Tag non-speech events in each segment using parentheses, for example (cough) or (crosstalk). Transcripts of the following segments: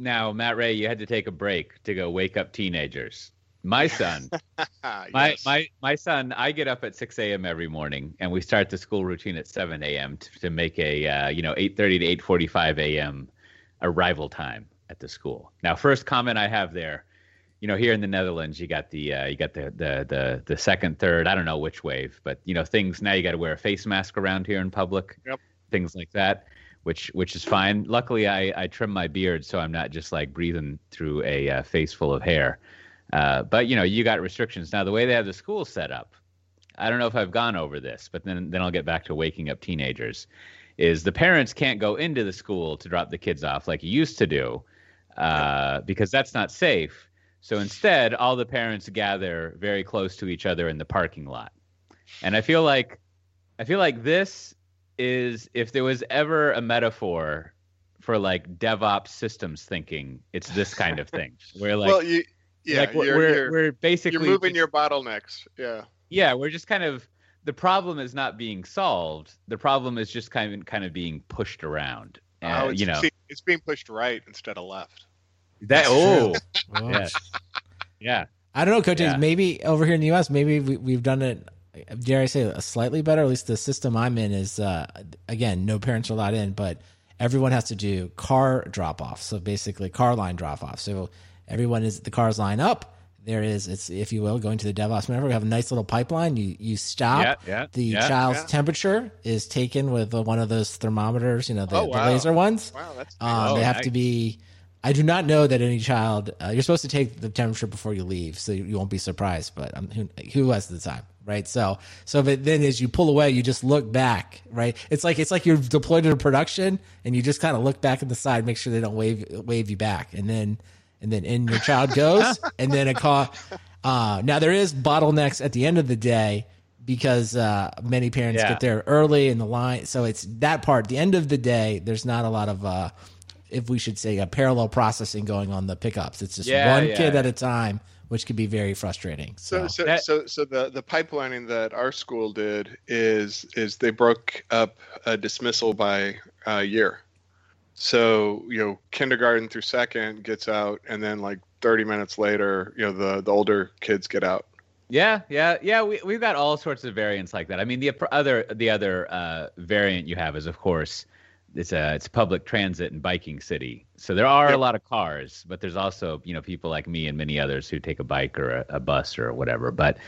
now, Matt Ray, you had to take a break to go wake up teenagers. My son, (laughs) my my my son, I get up at 6 a.m. every morning, and we start the school routine at 7 a.m. to, to make a uh, you know 8:30 to 8:45 a.m. arrival time at the school. Now, first comment I have there, you know, here in the Netherlands, you got the uh, you got the, the the the second, third, I don't know which wave, but you know, things now you got to wear a face mask around here in public, Yep. things like that, which which is fine. Luckily, I I trim my beard so I'm not just like breathing through a uh, face full of hair. Uh, but you know, you got restrictions now. The way they have the school set up, I don't know if I've gone over this, but then then I'll get back to waking up teenagers. Is the parents can't go into the school to drop the kids off like you used to do, uh, because that's not safe. So instead, all the parents gather very close to each other in the parking lot, and I feel like, I feel like this is if there was ever a metaphor for like DevOps systems thinking, it's this kind of thing (laughs) where like, well, you, yeah, like we're, you're, we're, you're, we're basically you're moving just- your bottlenecks. Yeah. yeah, we're just kind of the problem is not being solved. The problem is just kind of kind of being pushed around. Uh, Oh, it's, you know see, it's being pushed right instead of left. that. That's Oh, Well, yes, yeah. I don't know, Coach. Yeah. Maybe over here in the U.S., maybe we, we've done it. Dare I say, a slightly better. At least the system I'm in is uh, again, no parents are allowed in, but everyone has to do car drop off. So basically, car line drop off. So everyone is the cars line up. There is, it's if you will, going to the DevOps. Whenever we have a nice little pipeline, you you stop. Yeah, yeah, the yeah, child's temperature is taken with one of those thermometers. You know, the, Oh, the laser ones. Wow, that's Um, Oh, they have nice. to be. I do not know that any child. Uh, you're supposed to take the temperature before you leave, so you, you won't be surprised. But um, who, who has the time, right? So, so but then as you pull away, you just look back, right? It's like it's like you're deployed to production, and you just kind of look back at the side, make sure they don't wave wave you back, and then and then in your child goes, (laughs) and then a call. Uh, now there is bottlenecks at the end of the day because uh, many parents Yeah. get there early in the line, so it's that part. The end of the day, there's not a lot of. If we should say a parallel processing going on the pickups. It's just Yeah, one yeah, kid at a time, which can be very frustrating. So, So, so, so, so the the pipelining that our school did is is they broke up a dismissal by uh, year. So you know, kindergarten through second gets out, and then like 30 minutes later, you know, the the older kids get out. Yeah, yeah, yeah. We we've got all sorts of variants like that. I mean, the other the other uh, variant you have is, of course, it's a it's public transit and biking city. So there are a lot of cars, but there's also you know people like me and many others who take a bike or a, a bus or whatever. But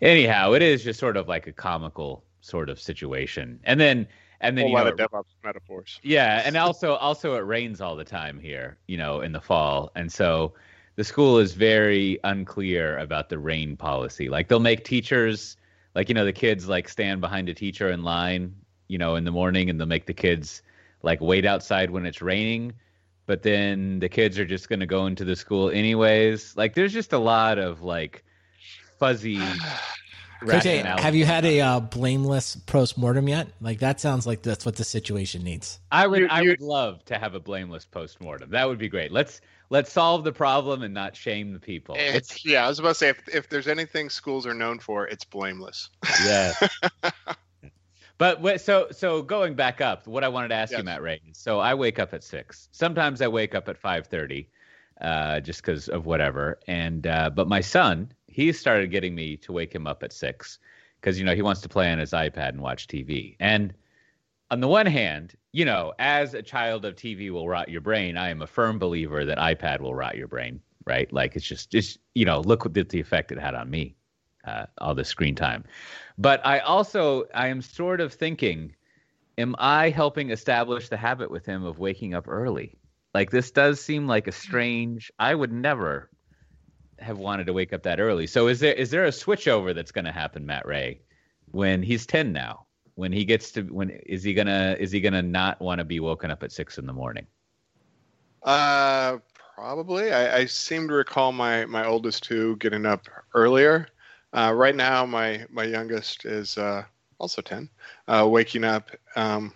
anyhow, it is just sort of like a comical sort of situation. And then and A then whole you know, lot of DevOps metaphors. (laughs) yeah, and also also it rains all the time here, you know, in the fall, and so the school is very unclear about the rain policy. Like they'll make teachers, like you know, the kids like stand behind a teacher in line, you know, in the morning, and they'll make the kids like wait outside when it's raining. But then the kids are just going to go into the school anyways. Like there's just a lot of like fuzzy. (sighs) Coach, A, have you had a uh, blameless post mortem yet? Like that sounds like that's what the situation needs. I would You- I you- would love to have a blameless postmortem. That would be great. Let's let's solve the problem and not shame the people. It's yeah. I was about to say if if there's anything schools are known for, it's blameless. yeah. (laughs) but so so going back up, what I wanted to ask you, Matt Ray. is, So I wake up at six. Sometimes I wake up at five thirty, uh, just because of whatever. And uh, but my son, he started getting me to wake him up at six because you know he wants to play on his iPad and watch TV. And on the one hand, you know, as a child of TV will rot your brain, I am a firm believer that iPad will rot your brain. Right? Like it's just just you know look what the effect it had on me, uh, all the screen time. But I also I am sort of thinking, am I helping establish the habit with him of waking up early? Like this does seem like a strange. I would never have wanted to wake up that early. So is there is there a switchover that's going to happen, Matt Ray, when he's ten now? When he gets to when is he gonna is he gonna not want to be woken up at six in the morning? Uh, probably. I, I seem to recall my my oldest two getting up earlier. Uh, right now, my my youngest is uh, also ten, uh, waking up. Um,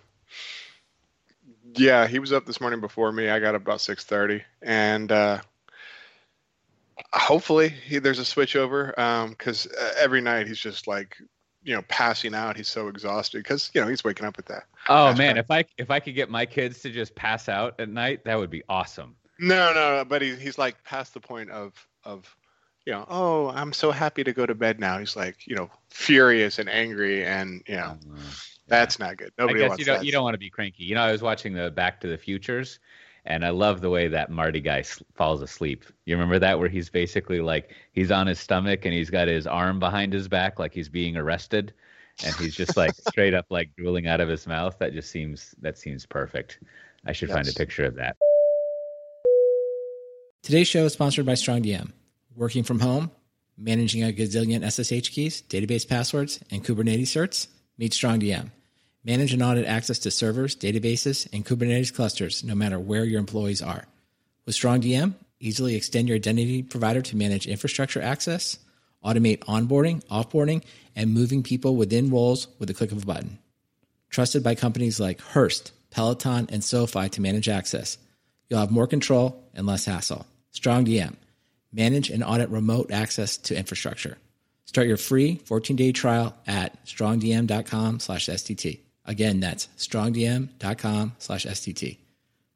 yeah, he was up this morning before me. I got up about six thirty, and uh, hopefully he, there's a switch over because uh, every night he's just like you know passing out. He's so exhausted because you know he's waking up with that. Oh man, if I if I could get my kids to just pass out at night, that would be awesome. No, no, but he, he's like past the point of of you know, oh, I'm so happy to go to bed now. He's like, you know, furious and angry, and you know, Uh, that's not good. Nobody I guess wants you don't that. you don't want to be cranky. You know, I was watching the Back to the Futures, and I love the way that Marty guy falls asleep. You remember that where he's basically like he's on his stomach and he's got his arm behind his back like he's being arrested, and he's just like (laughs) straight up like drooling out of his mouth. That just seems that seems perfect. I should find a picture of that. Today's show is sponsored by Strong StrongDM. Working from home, managing a gazillion SSH keys, database passwords, and Kubernetes certs? Meet StrongDM. Manage and audit access to servers, databases, and Kubernetes clusters no matter where your employees are. With StrongDM, easily extend your identity provider to manage infrastructure access, automate onboarding, offboarding, and moving people within roles with the click of a button. Trusted by companies like Hearst, Peloton, and SoFi to manage access. You'll have more control and less hassle. StrongDM. Manage and audit remote access to infrastructure. Start your free 14-day trial at strongdm.com slash SDT. Again, that's strongdm.com slash SDT.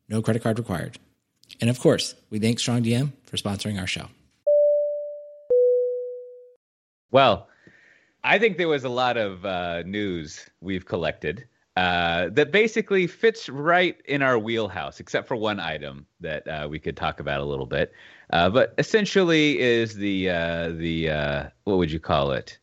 No credit card required. And of course, we thank StrongDM for sponsoring our show. Well, I think there was a lot of uh, news we've collected uh, that basically fits right in our wheelhouse, except for one item that uh, we could talk about a little bit. Uh, but essentially, is the uh, the uh, what would you call it?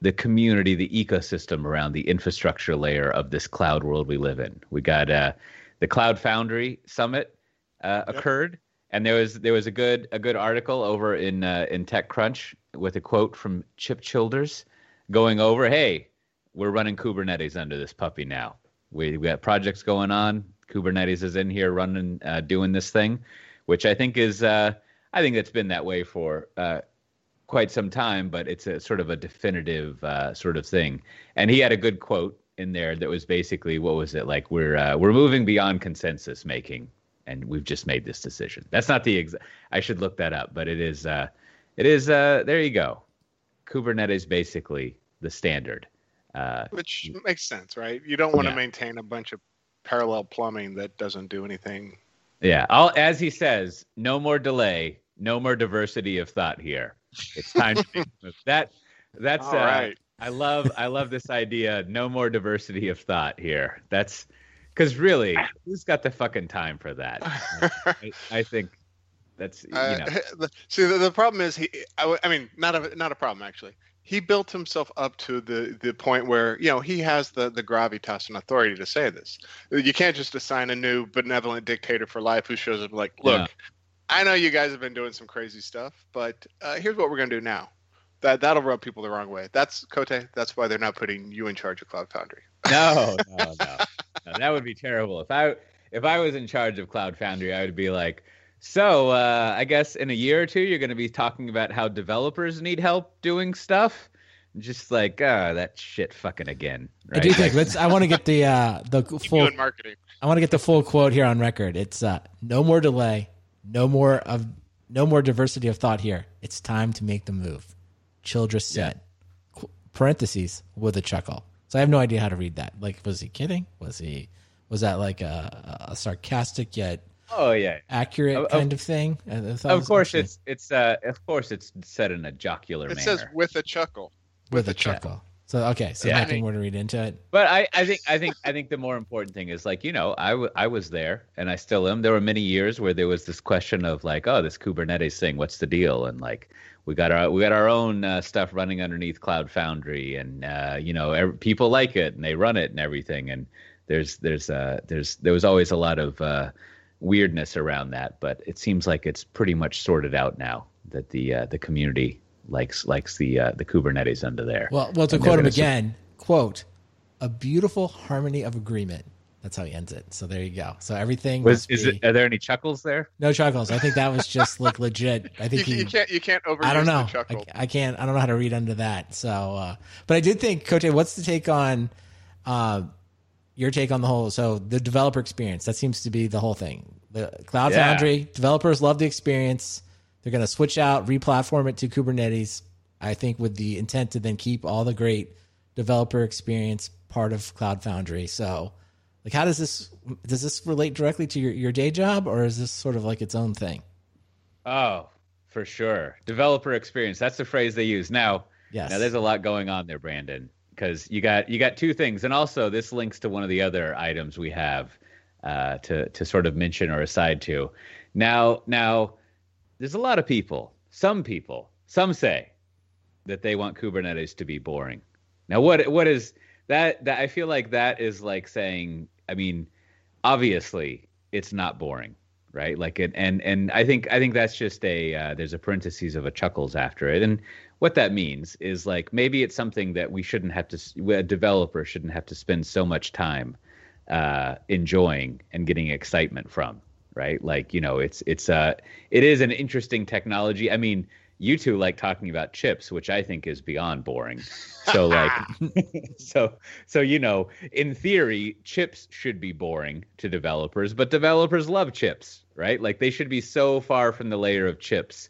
The community, the ecosystem around the infrastructure layer of this cloud world we live in. We got uh, the Cloud Foundry Summit uh, occurred, and there was there was a good a good article over in uh, in TechCrunch with a quote from Chip Childers going over, "Hey, we're running Kubernetes under this puppy now. We we got projects going on. Kubernetes is in here running, uh, doing this thing, which I think is uh, I think it's been that way for uh, quite some time, but it's a sort of a definitive uh, sort of thing. And he had a good quote in there that was basically what was it like? We're uh, we're moving beyond consensus making, and we've just made this decision. That's not the exa- I should look that up, but it is uh, it is there you go. Kubernetes basically the standard. Uh, Which makes sense, right? You don't want Yeah. to maintain a bunch of parallel plumbing that doesn't do anything. Yeah, I'll, as he says, no more delay, no more diversity of thought here. It's time to (laughs) that. That's All uh, right. I love I love this idea. No more diversity of thought here. That's because really, who's got the fucking time for that? (laughs) I, I think that's you Uh, know (laughs) the- see, the, the problem is he. I mean, not a not a problem actually. He built himself up to the the point where you know he has the the gravitas and authority to say this. You can't just assign a new benevolent dictator for life who shows up like, look, Yeah. I know you guys have been doing some crazy stuff, but uh, here's what we're gonna do now. That that'll rub people the wrong way. That's Cote. That's why they're not putting you in charge of Cloud Foundry. no, no, no, (laughs) no. That would be terrible. If I if I was in charge of Cloud Foundry, I would be like, so uh, I guess in a year or two, you're going to be talking about how developers need help doing stuff. Just like, ah, that shit fucking again. I do think let's. I want to get the uh, (laughs) the full. in marketing. I want to get the full quote here on record. It's uh, no more delay, no more of no more diversity of thought here. It's time to make the move. Childers said, Qu- parentheses with a chuckle. So I have no idea how to read that. Like, was he kidding? Was he? Was that like a, a sarcastic yet Oh yeah. accurate Of- of- kind of thing? I thought it Of course, actually it's it's uh, of course it's said in a jocular It manner. says with a chuckle. with a a chuckle. chuckle. So okay, so Yeah. nothing more to read into it. But I, I think I think I think the more important thing is like you know I, w- I was there and I still am. There were many years where there was this question of like oh this Kubernetes thing what's the deal and like we got our we got our own uh, stuff running underneath Cloud Foundry and uh, you know ev- people like it and they run it and everything and there's there's uh there's there was always a lot of uh, weirdness around that but it seems like it's pretty much sorted out now that the uh, the community likes likes the uh, the Kubernetes under there. Well, well, to And quote him gonna su- again, quote, a beautiful harmony of agreement. That's how he ends it. So there you go. So everything was is be- it are there any chuckles there? no chuckles. I think that was just like legit. I You, think he, you can't you can't over. I don't know. I, I can't. I don't know how to read under that. So, uh, but I did think, Cote, what's the take on uh, your take on the whole? So the developer experience that seems to be the whole thing. The Cloud Yeah. Foundry developers love the experience. They're going to switch out, replatform it to Kubernetes. I think with the intent to then keep all the great developer experience part of Cloud Foundry. So Like, how does this does this relate directly to your, your day job, or is this sort of like its own thing? Oh, for sure. Developer experience. That's the phrase they use. Now, Yes. now there's a lot going on there, Brandon, because you got you got two things, and also this links to one of the other items we have uh, to to sort of mention or aside to. Now, now, there's a lot of people. Some people, some say that they want Kubernetes to be boring. Now, what what is that? That I feel like that is like saying. I mean, obviously, it's not boring right? Like it, and and I think I think that's just a uh, there's a parentheses of a chuckles after it, and what that means is like maybe it's something that we shouldn't have to a developer shouldn't have to spend so much time uh, enjoying and getting excitement from, right? Like you know, it's it's uh it is an interesting technology. I mean. You two like talking about chips, which I think is beyond boring. So like, (laughs) (laughs) so so you know, in theory, chips should be boring to developers, but developers love chips, right? Like they should be so far from the layer of chips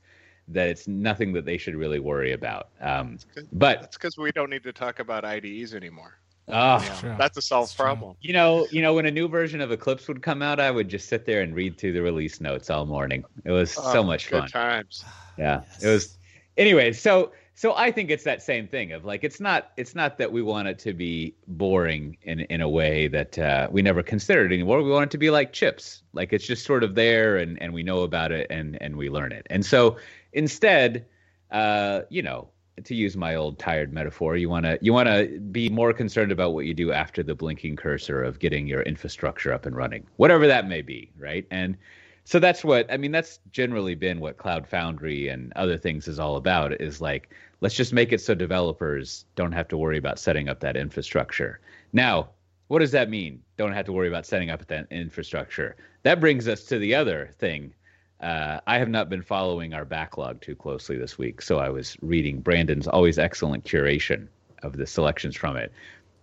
that it's nothing that they should really worry about. Um, but That's because we don't need to talk about IDEs anymore. oh, Yeah, True. That's a solved That's true. problem. you know, you know, when a new version of Eclipse would come out, I would just sit there and read through the release notes all morning. It was so Oh, much good fun. times. (sighs) Yeah, Yes. it was. Anyway, so so I think it's that same thing of like it's not it's not that we want it to be boring in in a way that uh, we never considered anymore. We want it to be like chips, like it's just sort of there and and we know about it and and we learn it. And so instead, uh, you know, to use my old tired metaphor, you want to you want to be more concerned about what you do after the blinking cursor of getting your infrastructure up and running, whatever that may be, right? And so that's what I mean. That's generally been what Cloud Foundry and other things is all about. Is like let's just make it so developers don't have to worry about setting up that infrastructure. Now, what does that mean? Don't have to worry about setting up that infrastructure. That brings us to the other thing. Uh, I have not been following our backlog too closely this week, so I was reading Brandon's always excellent curation of the selections from it.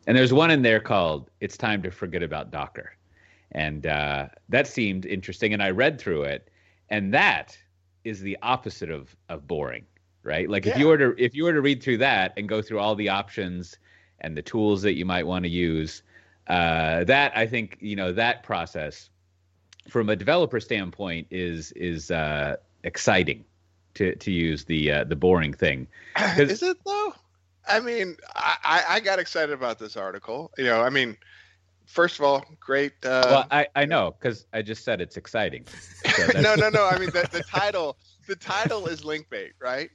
And there's one in there called "It's Time to Forget About Docker." and uh, that seemed interesting. And I read through it, and that is the opposite of of boring, right? Like if you were to if you were to read through that and go through all the options and the tools that you might want to use, uh, that I think you know that process from a developer standpoint is is uh, exciting to to use the uh, the boring thing. (clears throat) Is it though? I mean, I, I got excited about this article. You know, I mean, first of all, great. Uh, well, I I know because I just said it's exciting. So (laughs) no, no, no. I mean, the, the title, the title is link bait, right?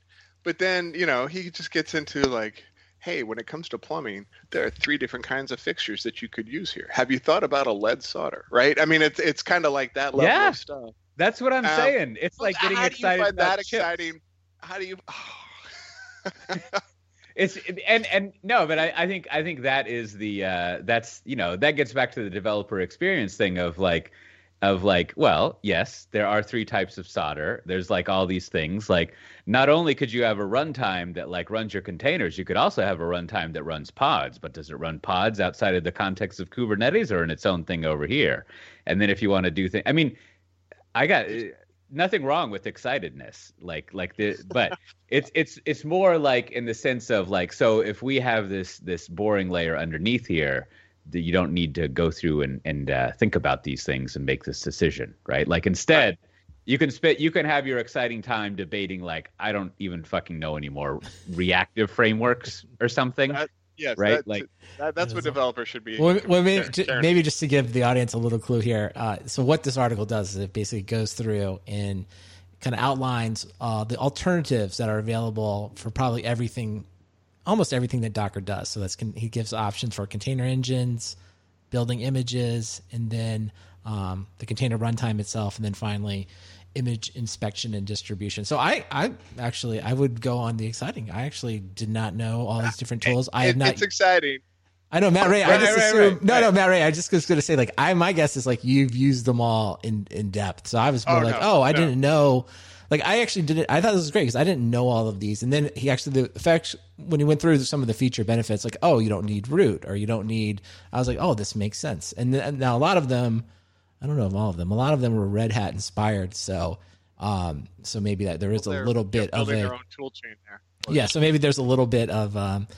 But then, you know, he just gets into like, hey, when it comes to plumbing, there are three different kinds of fixtures that you could use here. Have you thought about a lead solder, right? I mean, it's it's kind of like that level Yeah. of stuff. That's what I'm Um, saying. It's like getting How getting do you excited find about that chips. exciting? How do you? (sighs) It's and and no, but I, I think I think that is the uh, that's you know that gets back to the developer experience thing of like of like well yes there are three types of solder. There's like all these things. Like not only could you have a runtime that like runs your containers you could also have a runtime that runs pods. But does it run pods outside of the context of kubernetes or in its own thing over here? And then if you want to do things i mean i got uh, nothing wrong with excitedness like like the but (laughs) it's it's it's more like in the sense of like so if we have this this boring layer underneath here you don't need to go through and and uh, think about these things and make this decision right like instead you can spit you can have your exciting time debating like i don't even fucking know anymore reactive frameworks or something That- yes, Right, That, like- that, that's what developers should be. Well, well maybe, caring- caring maybe just to give the audience a little clue here. Uh, so, what this article does is it basically goes through and kind of outlines uh, the alternatives that are available for probably everything, almost everything that Docker does. So, that's con- he gives options for container engines, building images, and then um, the container runtime itself, and then finally image inspection and distribution. So I, I actually I would go on the exciting. I actually did not know all these different tools. I have not it's exciting. I know Matt Ray. I just right, assume right, no, right. no, Matt Ray. I just was going to say like I my guess is like you've used them all in in depth. So I was more Oh, like, no, oh, I no. didn't know. Like I actually didn't. I thought this was great because I didn't know all of these. And then he actually the fact when he went through some of the feature benefits, like oh, you don't need root or you don't need. I was like, oh, this makes sense. And then, now a lot of them, I don't know of all of them. A lot of them were Red Hat inspired. So um, so maybe that there is a little bit of a their own tool chain there. yeah, so maybe there's a little bit of um,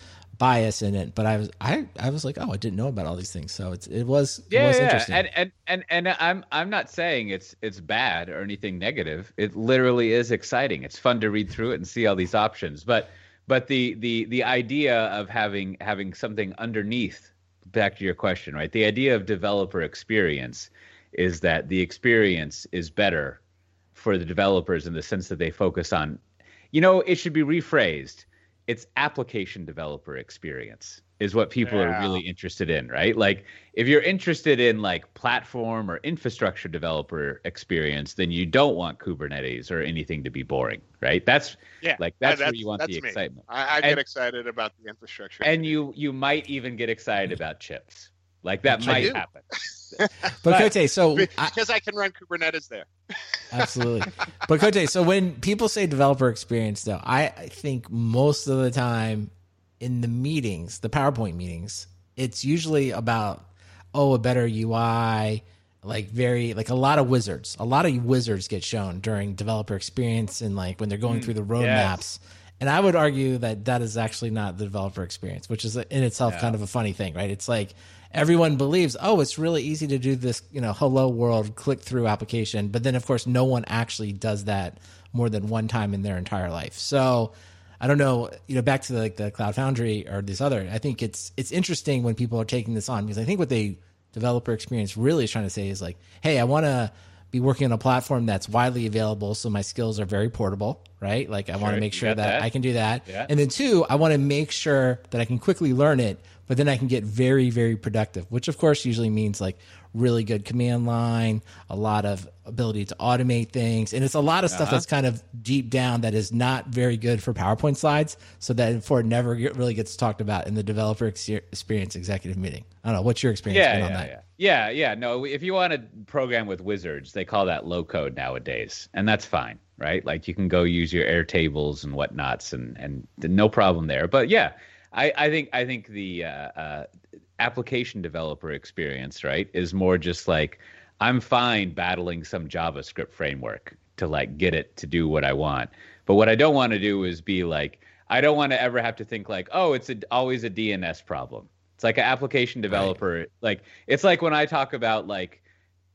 bias in it, but I was I I was like, oh, I didn't know about all these things. So it's it was yeah, it was yeah. interesting. And, and and and I'm I'm not saying it's it's bad or anything negative. It literally is exciting. It's fun to read through it and see all these options. But but the the the idea of having having something underneath back to your question, right? The idea of developer experience is that the experience is better for the developers in the sense that they focus on you know, it should be rephrased. It's application developer experience is what people Yeah. are really interested in, right? Like if you're interested in like platform or infrastructure developer experience, then you don't want Kubernetes or anything to be boring, right? That's Yeah, like that's, that's- where you want the me. excitement. I, I And- get excited about the infrastructure. And you you might even get excited about chips. Like that I might do. happen. (laughs) but (laughs) but- Cote, so because I can run Kubernetes there. (laughs) Absolutely. But Cote, so when people say developer experience, though, I I think most of the time in the meetings, the PowerPoint meetings, it's usually about, oh, a better UI, like very, like a lot of wizards. A lot of wizards get shown during developer experience and like when they're going hmm. through the roadmaps. And I would argue that that is actually not the developer experience, which is in itself kind of a funny thing, right? It's like everyone believes, oh, it's really easy to do this, you know, hello world click through application. But then, of course, no one actually does that more than one time in their entire life. So I don't know, you know, back to like the Cloud Foundry or this other, I think it's it's interesting when people are taking this on because I think what they developer experience really is trying to say is like, hey, I want to be working on a platform that's widely available, so my skills are very portable, right? Like I want to make sure that, that. I can do that, Yeah. and then two, I want to make sure that I can quickly learn it, but then I can get very, very productive, which of course usually means like really good command line, a lot of ability to automate things, and it's a lot of stuff that's uh-huh. kind of deep down that is not very good for PowerPoint slides, so that for it never get, really gets talked about in the developer ex- experience executive meeting. I don't know what's your experience Yeah, been yeah, on that. yeah, yeah, yeah. No, if you want to program with wizards, they call that low code nowadays, and that's fine, right? Like you can go use your Airtables and whatnots, and and no problem there. But yeah, I, I think I think the uh, uh, application developer experience, right, is more just like I'm fine battling some JavaScript framework to like get it to do what I want. But what I don't want to do is be like I don't want to ever have to think like, oh, it's a, always a DNS problem. It's like an application developer. Like it's like when I talk about like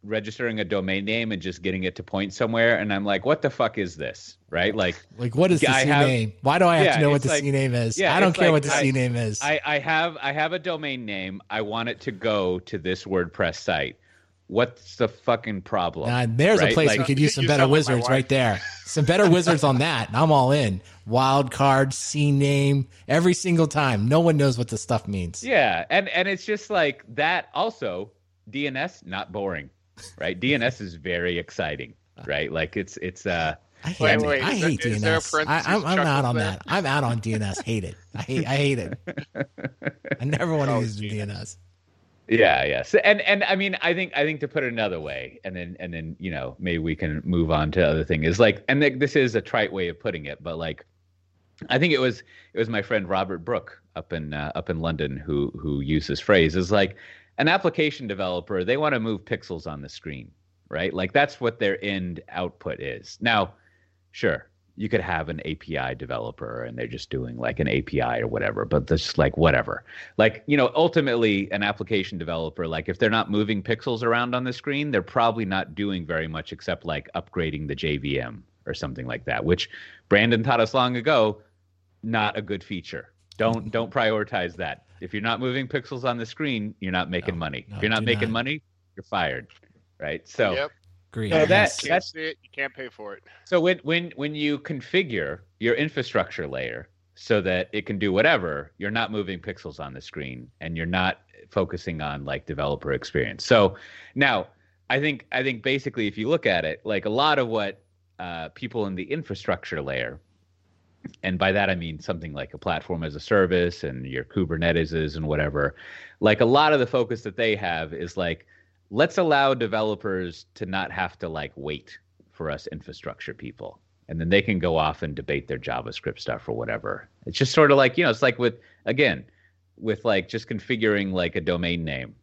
registering a domain name and just getting it to point somewhere, and I'm like, what the fuck is this, right? Like Like, what is the I C have- name? Why do I have Yeah, to know what the like- C name is? yeah, I don't care like what the I- C name is. I, I have I have a domain name. I want it to go to this WordPress site. What's the fucking problem? Uh, there's a place Like- we could use some better sound like my wizards right there. Some better wizards on that. and I'm all in. Wild card, C name, every single time. No one knows what the stuff means. Yeah, and and it's just like that. Also, DNS not boring, right? DNS is very exciting, right? Like it's it's uh I hate, Wait, wait, I hate is there DNS. I, I'm, I'm out on there? that. I'm out on DNS. Hate it. I hate. I hate it. (laughs) I never want to Oh, use the DNS. DNS. Yeah, yeah. So, and and I mean, I think I think to put it another way, and then and then you know maybe we can move on to other thing is like, and th- this is a trite way of putting it, but like, I think it was it was my friend Robert Brook up in uh, up in London who who used this phrase is like, an application developer they want to move pixels on the screen, right? Like that's what their end output is. Now, sure, you could have an API developer and they're just doing like an API or whatever, but that's like whatever. Like, you know, ultimately an application developer, like if they're not moving pixels around on the screen, they're probably not doing very much except like upgrading the JVM or something like that, which Brandon taught us long ago, not a good feature. Don't don't prioritize that. If you're not moving pixels on the screen, you're not making No, money. no, if you're not making not. money, you're fired. Right? So yep. Agree. So that- Yes. Can't that's- see it. You can't pay for it. So when when when you configure your infrastructure layer so that it can do whatever, you're not moving pixels on the screen and you're not focusing on like developer experience. So now I think I think basically if you look at it, like a lot of what uh, people in the infrastructure layer, and by that I mean something like a platform as a service and your Kubernetes and whatever, like a lot of the focus that they have is like let's allow developers to not have to like wait for us infrastructure people. And then they can go off and debate their javascript stuff or whatever. It's just sort of like you know it's like with again with like just configuring like a domain name.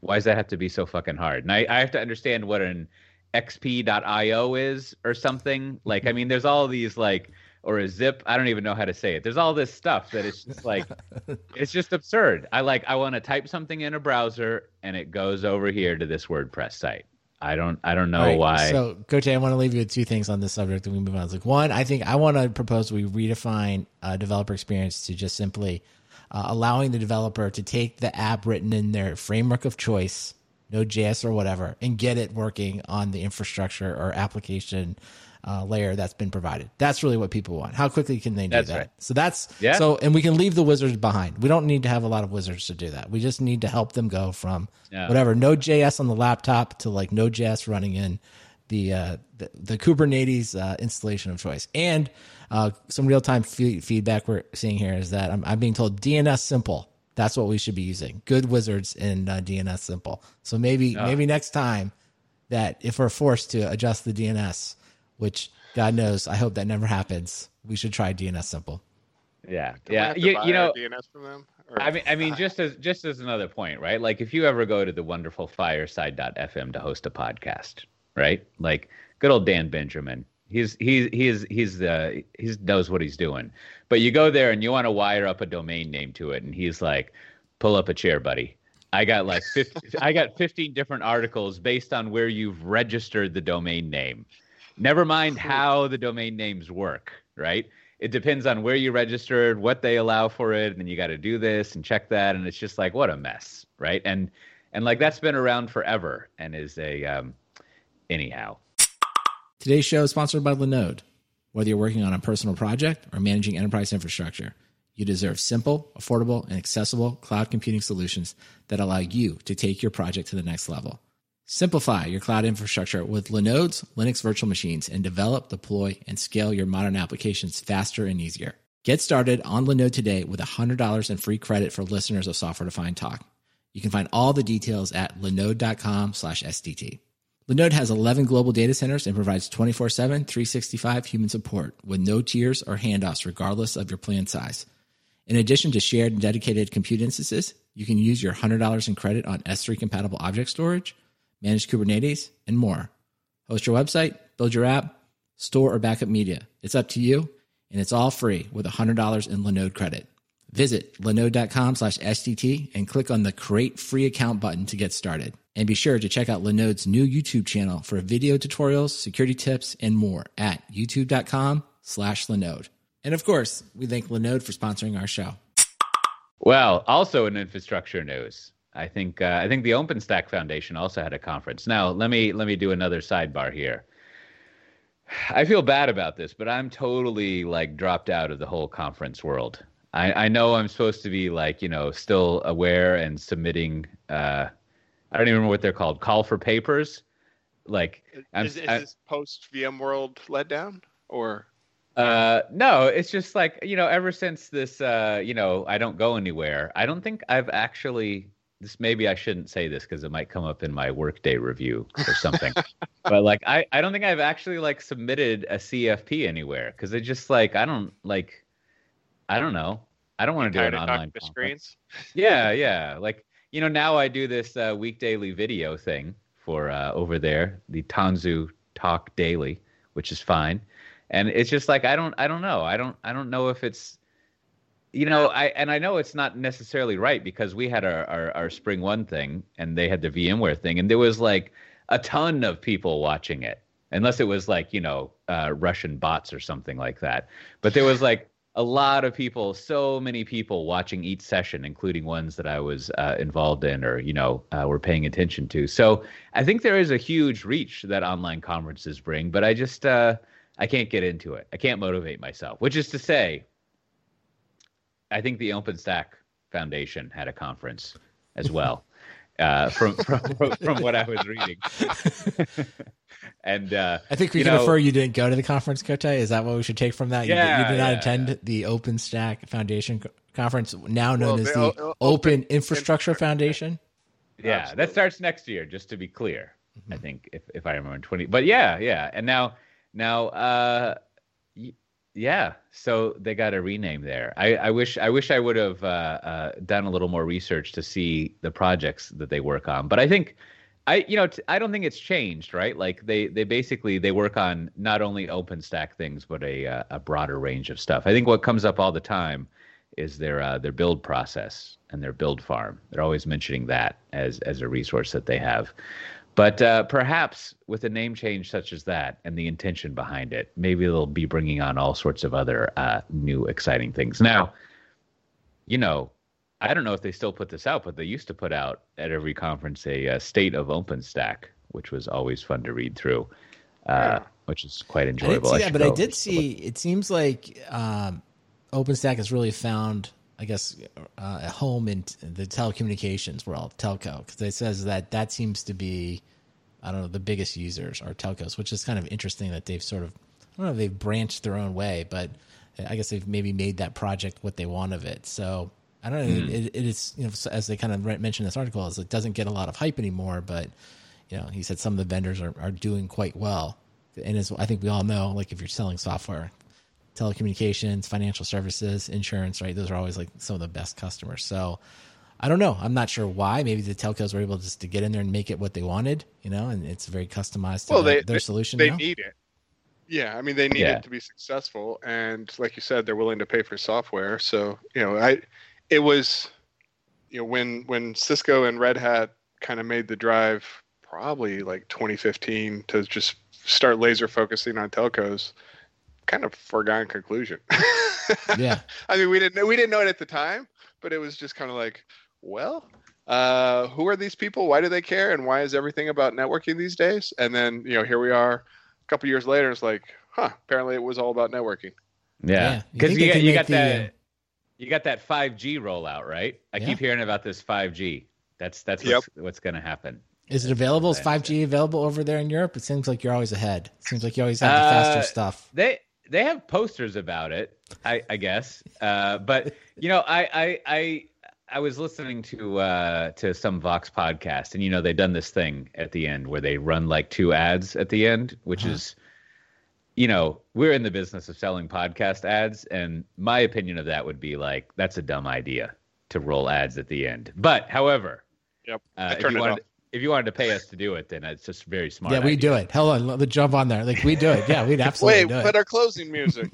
Why does that have to be so fucking hard? And i, I have to understand what an xip.io is or something. Like i (laughs) mean there's all these like or a zip. I don't even know how to say it. There's all this stuff that it's just like (laughs) it's just absurd. I like I want to type something in a browser and it goes over here to this WordPress site. I don't I don't know right, why. So, Coach, I want to leave you with two things on this subject, and we move on. Like one, I think I want to propose we redefine uh, developer experience to just simply uh, allowing the developer to take the app written in their framework of choice, Node.js or whatever, and get it working on the infrastructure or application uh, layer that's been provided. That's really what people want. How quickly can they do That's that? right. So that's Yeah. so, and we can leave the wizards behind. We don't need to have a lot of wizards to do that. We just need to help them go from Yeah. whatever Node.js on the laptop to like Node.js running in the uh, the, the Kubernetes uh, installation of choice. And uh, some real time fe- feedback we're seeing here is that I'm, I'm being told DNSimple. That's what we should be using. Good wizards in uh, DNSimple. So maybe maybe next time that if we're forced to adjust the DNS, which God knows, I hope that never happens, we should try DNSimple. yeah, Do yeah. You, you know, DNS from them. Or- I mean, I mean, (laughs) just as just as another point, right? Like, if you ever go to the wonderful Fireside.fm to host a podcast, right? Like, good old Dan Benjamin. He's he's he's he's the he knows what he's doing. But you go there and you want to wire up a domain name to it, and he's like, "Pull up a chair, buddy." I got like 50, (laughs) I got 15 different articles based on where you've registered the domain name. Never mind how the domain names work, right? It depends on where you registered, what they allow for it, and then you got to do this and check that, and it's just like what a mess, right? And and like that's been around forever and is a um, anyhow. Today's show is sponsored by Linode. Whether you're working on a personal project or managing enterprise infrastructure, you deserve simple, affordable, and accessible cloud computing solutions that allow you to take your project to the next level. Simplify your cloud infrastructure with Linode's Linux virtual machines and develop, deploy, and scale your modern applications faster and easier. Get started on Linode today with $100 in free credit for listeners of Software Defined Talk. You can find all the details at linode.com slash SDT. Linode has 11 global data centers and provides 24 7, 365 human support with no tiers or handoffs, regardless of your plan size. In addition to shared and dedicated compute instances, you can use your $100 in credit on S3 compatible object storage, manage Kubernetes, and more. Host your website, build your app, store or backup media. It's up to you, and it's all free with $100 in Linode credit. Visit linode.com slash SDT and click on the Create Free Account button to get started. And be sure to check out Linode's new YouTube channel for video tutorials, security tips, and more at youtube.com slash Linode. And of course, we thank Linode for sponsoring our show. Well, also in infrastructure news, I think uh, I think the OpenStack Foundation also had a conference. Now, let me let me do another sidebar here. I feel bad about this, but I'm totally like dropped out of the whole conference world. I, I know I'm supposed to be like you know still aware and submitting. Uh, I don't even remember what they're called. Call for papers. Like I'm, is, is I- this post VMworld letdown or uh, no, it's just like you know, ever since this, uh, you know, I don't go anywhere. I don't think I've actually. This maybe I shouldn't say this because it might come up in my workday review or something. (laughs) but like, I I don't think I've actually like submitted a CFP anywhere because it just like I don't like, I don't know. I don't want to do an online to screens? Yeah, yeah. Like you know, now I do this uh, week daily video thing for uh, over there, the Tanzu Talk Daily, which is fine. And it's just like I don't, I don't know. I don't, I don't know if it's, you know, I and I know it's not necessarily right because we had our our, our SpringOne thing and they had the VMware thing, and there was like a ton of people watching it, unless it was like you know uh, Russian bots or something like that. But there was like a lot of people, so many people watching each session, including ones that I was uh, involved in or you know uh, were paying attention to. So I think there is a huge reach that online conferences bring, but I just uh, I can't get into it. I can't motivate myself. Which is to say, I think the OpenStack Foundation had a conference as well. Uh, from, from from (laughs) what I was reading, (laughs) and uh, I think we can know- infer you didn't go to the conference, Cote. Is that what we should take from that? You, did- Yeah, you did not yeah, attend the OpenStack Foundation conference, now known Well, as the the O- O- Open Open Infrastructure Infrastructure. Foundation. Yeah, Absolutely. that starts next year, just to be clear. I Mm-hmm. think if if I remember twenty, but yeah, yeah, and now now uh, y- yeah, so they got a rename there. I, I wish I wish I would have uh, uh, done a little more research to see the projects that they work on, but I think. I you know t- I don't think it's changed, right? Like they they basically they work on not only OpenStack things but a uh, a broader range of stuff. I think what comes up all the time is their uh, their build process and their build farm. They're always mentioning that as as a resource that they have. But uh, perhaps with a name change such as that and the intention behind it, maybe they'll be bringing on all sorts of other uh, new exciting things. Now, you know, I don't know if they still put this out, but they used to put out at every conference a, a state of OpenStack, which was always fun to read through, uh, which is quite enjoyable. I didn't see that, but I did see. It seems like um, OpenStack has really found, I guess, uh, a home in the telecommunications world, telco, because it says that that seems to be, I don't know, the biggest users are telcos, which is kind of interesting that they've sort of, I don't know, they've branched their own way, but I guess they've maybe made that project what they want of it. So I don't know. Mm. It, it is, you know, as they kind of mentioned in this article, is it doesn't get a lot of hype anymore, but you know, he said some of the vendors are, are doing quite well. And as I think we all know, like if you're selling software, telecommunications, financial services, insurance, right? Those are always like some of the best customers. So I don't know. I'm not sure why. Maybe the telcos were able just to get in there and make it what they wanted, you know, and it's very customized to well, their, they, their solution. They now. need it. Yeah, I mean they need yeah. it to be successful, and like you said, they're willing to pay for software. So you know, I it was you know when when Cisco and Red Hat kind of made the drive probably like 2015 to just start laser focusing on telcos kind of foregone conclusion (laughs) yeah i mean we didn't we didn't know it at the time but it was just kind of like well uh, who are these people why do they care and why is everything about networking these days and then you know here we are a couple years later it's like huh apparently it was all about networking yeah because yeah. you, you, you got that uh, you got that 5G rollout, right? I yeah. keep hearing about this 5G. That's that's what's, yep. what's going to happen. Is it available? Is 5G available over there in Europe? It seems like you're always ahead. It seems like you always have the faster uh, stuff. They they have posters about it, I, I guess. Uh, but you know, I I I, I was listening to uh, to some Vox podcast, and you know, they've done this thing at the end where they run like two ads at the end, which huh. is you know, we're in the business of selling podcast ads, and my opinion of that would be like that's a dumb idea to roll ads at the end. But however, yep, uh, if, you wanted, if you wanted to pay us to do it, then it's just very smart. Yeah, we idea. do it. Hell on, let's jump on there. Like we do it. Yeah, we'd absolutely Wait, do it. Wait, but our closing music.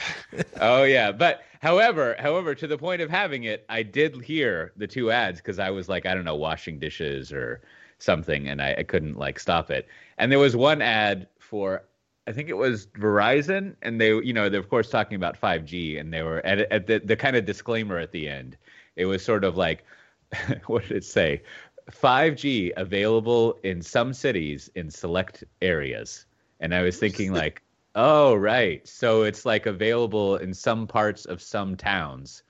(laughs) oh yeah, but however, however, to the point of having it, I did hear the two ads because I was like, I don't know, washing dishes or something, and I, I couldn't like stop it. And there was one ad for I think it was Verizon, and they, you know, they're of course talking about 5G, and they were at, at the the kind of disclaimer at the end. It was sort of like, (laughs) what did it say? 5G available in some cities in select areas, and I was thinking like, oh right, so it's like available in some parts of some towns.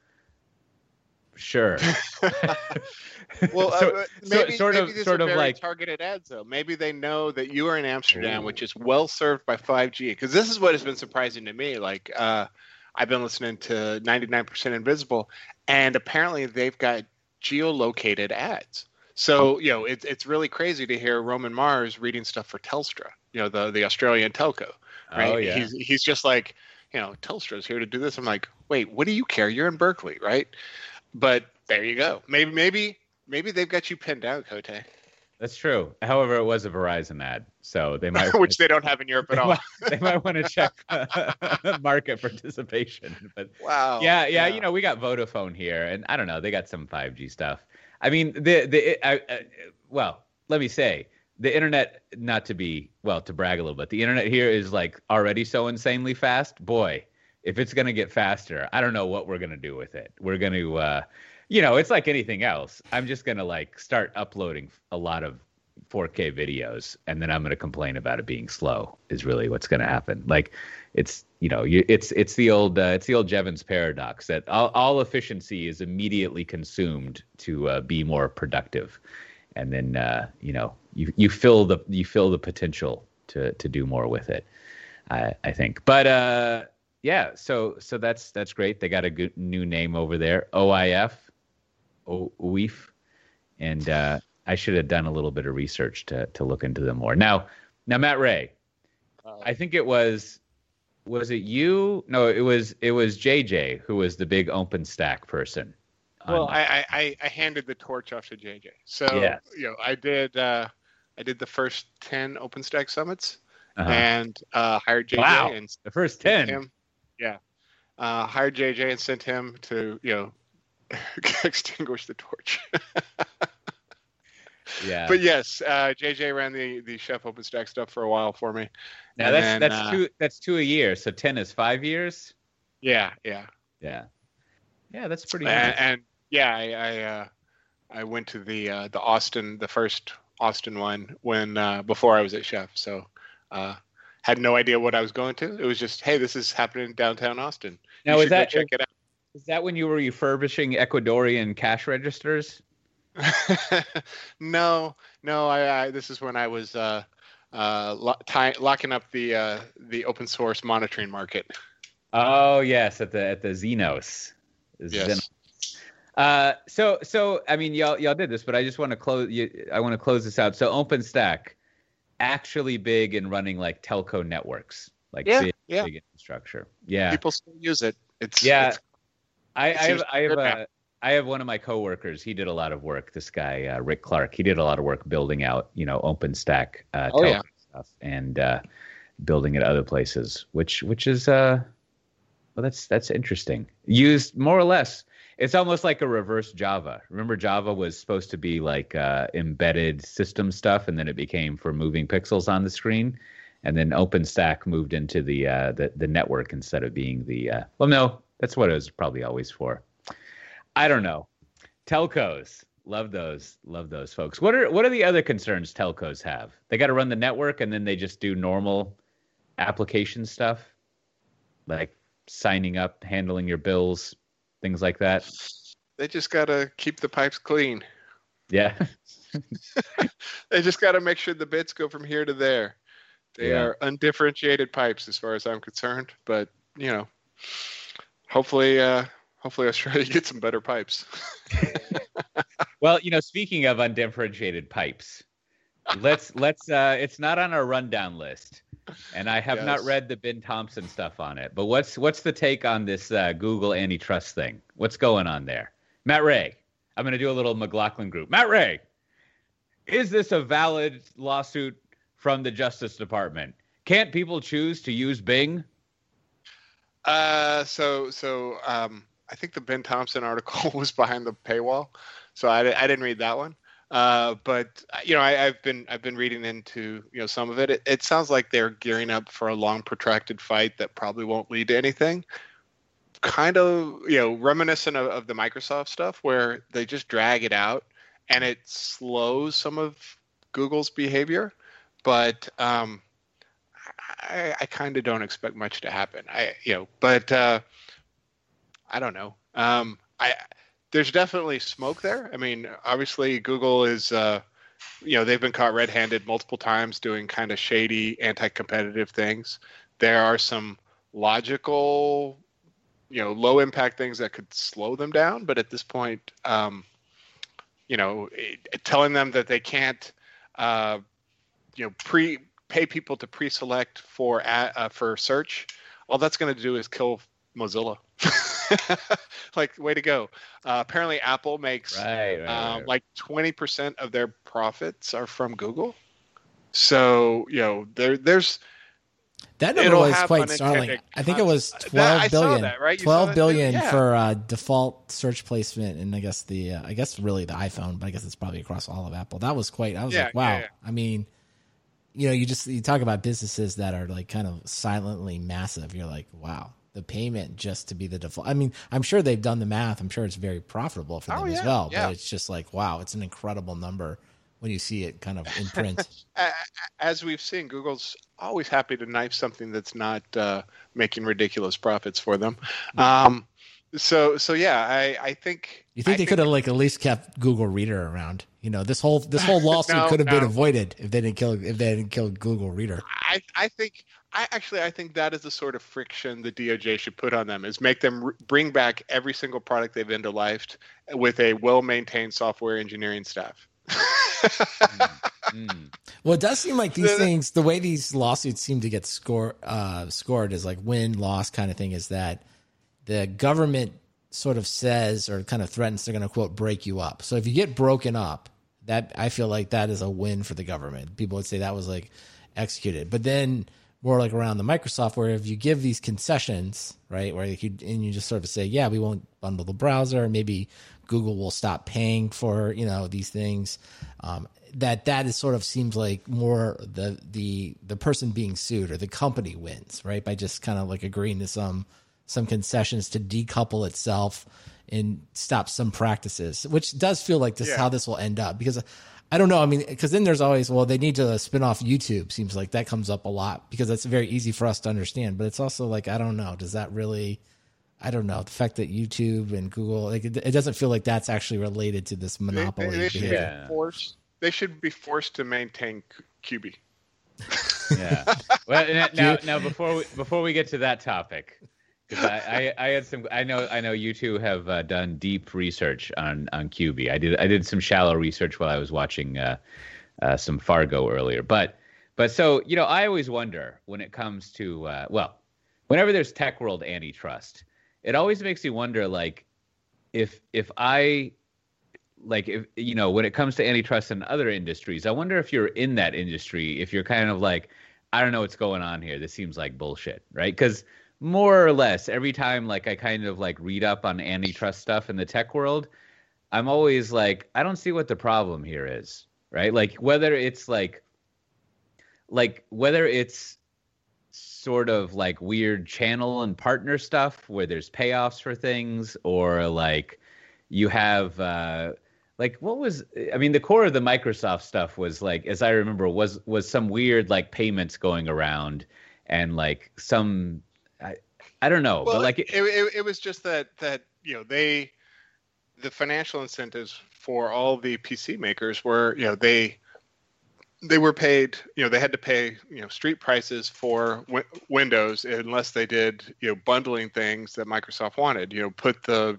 Sure. (laughs) well, (laughs) so, uh, maybe, so, sort maybe of, sort of like targeted ads, though. Maybe they know that you are in Amsterdam, Ooh. which is well served by 5G. Because this is what has been surprising to me. Like, uh, I've been listening to 99% Invisible, and apparently they've got geolocated ads. So oh. you know, it's it's really crazy to hear Roman Mars reading stuff for Telstra. You know, the the Australian telco. Right? Oh yeah. He's he's just like, you know, Telstra's here to do this. I'm like, wait, what do you care? You're in Berkeley, right? But there you go. Maybe maybe maybe they've got you pinned out, Cote. That's true. However, it was a Verizon ad, so they might (laughs) which they don't have in Europe at all. Might, (laughs) they might want to check (laughs) market participation. But wow, yeah, yeah, yeah, you know, we got Vodafone here, and I don't know, they got some 5G stuff. I mean, the the I, uh, well, let me say the internet. Not to be well to brag a little bit, the internet here is like already so insanely fast. Boy, if it's gonna get faster, I don't know what we're gonna do with it. We're gonna. Uh, you know, it's like anything else. I'm just gonna like start uploading a lot of 4K videos, and then I'm gonna complain about it being slow. Is really what's gonna happen. Like, it's you know, you, it's it's the old uh, it's the old Jevons paradox that all, all efficiency is immediately consumed to uh, be more productive, and then uh, you know you you fill the you fill the potential to to do more with it. I I think, but uh yeah, so so that's that's great. They got a good new name over there, OIF, OIF, and uh, I should have done a little bit of research to to look into them more. Now, now Matt Ray, uh, I think it was was it you? No, it was it was JJ who was the big OpenStack person. Well, I, I I handed the torch off to JJ, so yeah. you know I did. Uh, I did the first ten OpenStack summits Uh-huh. and uh, hired JJ Wow. and the first 10. him. Yeah, uh, hired JJ and sent him to you know (laughs) extinguish the torch. (laughs) Yeah. but yes, uh, JJ ran the the Chef OpenStack stuff for a while for me. now that's then, that's uh, two that's two a year. So 10 is 5 years. Yeah, yeah. Yeah. Yeah, that's pretty and, nice. and yeah, I I, uh, I went to the uh, the Austin, the first Austin one when uh, before I was at Chef. So uh, had no idea what I was going to. It was just, hey, this is happening in downtown Austin. Now you is that check it is that when you were refurbishing Ecuadorian cash registers? (laughs) no, no. I, I this is when I was uh, uh, lo- tie, locking up the uh, the open source monitoring market. Oh yes, at the at the Zenoss. Yes. Zenoss. Uh, so so I mean y'all y'all did this, but I just want to close. You, I want to close this out. So OpenStack, actually big in running like telco networks, like Yeah, big, yeah. big infrastructure. Yeah, People still use it. It's Yeah. it's- I, I have I have good now. I have one of my coworkers. He did a lot of work. This guy uh, Rick Clark. He did a lot of work building out you know OpenStack uh, Oh, yeah. stuff and uh, building it other places, which which is uh well that's that's interesting. Used more or less. It's almost like a reverse Java. Remember, Java was supposed to be like uh, embedded system stuff, and then it became for moving pixels on the screen. And then OpenStack moved into the uh, the the network instead of being the uh, well, no, that's what it was probably always for. I don't know. Telcos, love those, love those folks. What are what are the other concerns telcos have? They got to run the network, and then they just do normal application stuff, like signing up, handling your bills, things like that. they just gotta keep the pipes clean. Yeah, (laughs) (laughs) They just gotta make sure the bits go from here to there. They Yeah. are undifferentiated pipes, as far as I'm concerned. But you know, hopefully, uh, hopefully Australia gets some better pipes. (laughs) Well, you know, speaking of undifferentiated pipes, let's (laughs) let's uh it's not on our rundown list. And I have not read the Ben Thompson stuff on it. But what's what's the take on this uh, Google antitrust thing? What's going on there? Matt Ray. I'm going to do a little McLaughlin group. Matt Ray. Is this a valid lawsuit from the Justice Department? Can't people choose to use Bing? Uh, so so um, I think the Ben Thompson article (laughs) was behind the paywall, so I, I didn't read that one. Uh, but you know, I, I've been I've been reading into you know some of it. it. It sounds like they're gearing up for a long, protracted fight that probably won't lead to anything. Kind of you know reminiscent of, of the Microsoft stuff, where they just drag it out and it slows some of Google's behavior. But um, I, I kind of don't expect much to happen. I you know, but uh, I don't know. Um, I there's definitely smoke there. I mean, obviously Google is uh, you know they've been caught red-handed multiple times doing kind of shady anti-competitive things. There are some logical, you know, low-impact things that could slow them down, but at this point, um, you know, it, telling them that they can't, uh, you know, pre pay people to pre-select for uh, for search, all that's going to do is kill Mozilla. (laughs) (laughs) like, way to go! Uh, apparently, Apple makes Right, right, um, right. like twenty percent of their profits are from Google. So you know, there there's That number was quite startling. I think it was That- twelve saw billion. that, right? Twelve that billion? Yeah. for uh, default search placement, and I guess the uh, I guess really the iPhone, but I guess it's probably across all of Apple. That was quite. I was Yeah, like, wow. yeah. I mean, you know, you just you talk about businesses that are like kind of silently massive. You're like, wow, the payment just to be the default. I mean, I'm sure they've done the math. I'm sure it's very profitable for them Oh, as well. yeah. But it's just like, wow, it's an incredible number when you see it kind of in print. (laughs) as we've seen, Google's always happy to knife something that's not uh, making ridiculous profits for them. Um, so so yeah, I I think You think I they could have like at least kept Google Reader around? You know, this whole this whole (laughs) lawsuit No, could have been avoided if they didn't kill if they didn't kill Google Reader. I, I think I actually I think that is the sort of friction the DOJ should put on them is make them r- bring back every single product they've end of lifed with a well maintained software engineering staff. Mm. Well, it does seem like these (laughs) things, the way these lawsuits seem to get score uh, scored is like win loss kind of thing. Is that the government sort of says or kind of threatens they're going to quote break you up. So if you get broken up, that I feel like that is a win for the government. People would say that was like executed, but then more like around the Microsoft, where if you give these concessions, right, where you and you just sort of say, yeah, we won't bundle the browser, maybe Google will stop paying for you know these things. Um, that that is sort of seems like more the the the person being sued or the company wins, right, by just kind of like agreeing to some some concessions to decouple itself and stop some practices, which does feel like this yeah. is how this will end up because I don't know. I mean, because then there's always, well, they need to spin off YouTube. Seems like that comes up a lot because that's very easy for us to understand. But it's also like, I don't know. Does that really, I don't know. The fact that YouTube and Google, like, it, it doesn't feel like that's actually related to this monopoly. They, they, should, be forced, they should be forced to maintain Quibi. yeah. (laughs) Well, uh, now, now before we, before we get to that topic, I, I, had some. I know. I know you two have uh, done deep research on on Quibi. I did. I did some shallow research while I was watching uh, uh, some Fargo earlier. But but so you know, I always wonder when it comes to uh, well, whenever there's tech world antitrust, it always makes me wonder like if if I like if you know when it comes to antitrust in other industries, I wonder if you're in that industry, if you're kind of like I don't know what's going on here. This seems like bullshit, right? Because more or less every time like I kind of like read up on antitrust stuff in the tech world, I'm always like, I don't see what the problem here is, right? Like whether it's like like whether it's sort of like weird channel and partner stuff where there's payoffs for things or like you have uh like what was i mean the core of the microsoft stuff was like as i remember was was some weird like payments going around and like some I, don't know, well, but like it, it, it was just that that you know they the financial incentives for all the PC makers were you know they they were paid you know they had to pay you know street prices for w- Windows unless they did you know bundling things that Microsoft wanted you know put the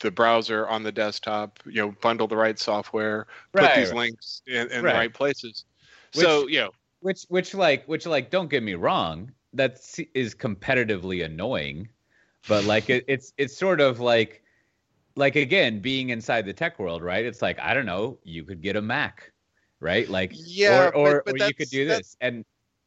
the browser on the desktop you know bundle the right software put these right. links in, in right. the right places which, so you know which which like which like don't get me wrong that is competitively annoying, but like it, it's it's sort of like like again being inside the tech world, right? It's like I don't know, you could get a Mac, right? Like yeah, or or, but, but or you could do this, and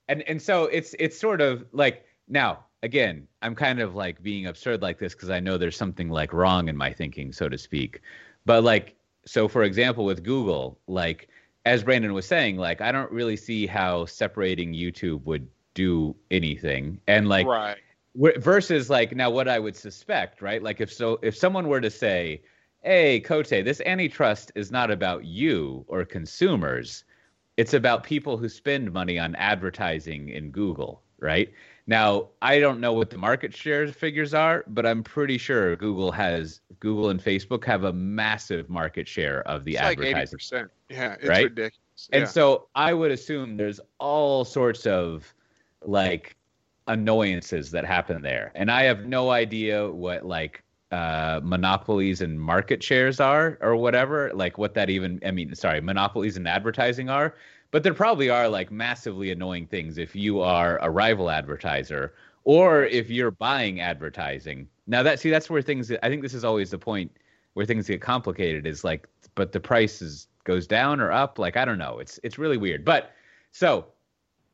and and so it's it's sort of like now again, I'm kind of like being absurd like this because I know there's something like wrong in my thinking, so to speak. But like, so for example, with Google, like as Brandon was saying, like I don't really see how separating YouTube would do anything and like right versus like now what i would suspect right like if so if someone were to say hey cote this antitrust is not about you or consumers it's about people who spend money on advertising in google right now i don't know what the market share figures are but i'm pretty sure google has google and facebook have a massive market share of the it's advertising like 80%. yeah it's right? ridiculous yeah. and so i would assume there's all sorts of like annoyances that happen there. And I have no idea what like uh, monopolies and market shares are or whatever, like what that even, I mean, sorry, monopolies and advertising are. But there probably are like massively annoying things if you are a rival advertiser or if you're buying advertising. Now that see that's where things I think this is always the point where things get complicated is like but the price is goes down or up like I don't know. It's it's really weird. But so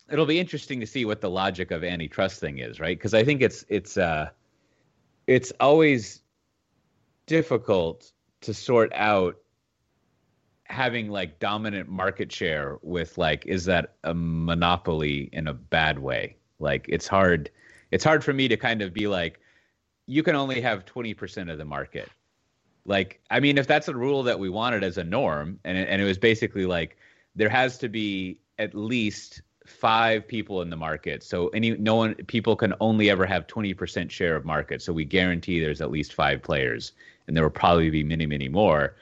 it'll be interesting to see what the logic of antitrust thing is, right? Because I think it's it's uh, it's always difficult to sort out having like dominant market share with like is that a monopoly in a bad way like it's hard it's hard for me to kind of be like you can only have 20% of the market like i mean if that's a rule that we wanted as a norm and and it was basically like there has to be at least five people in the market. So any no one people can only ever have 20% share of market. So we guarantee there's at least five players and there will probably be many many more.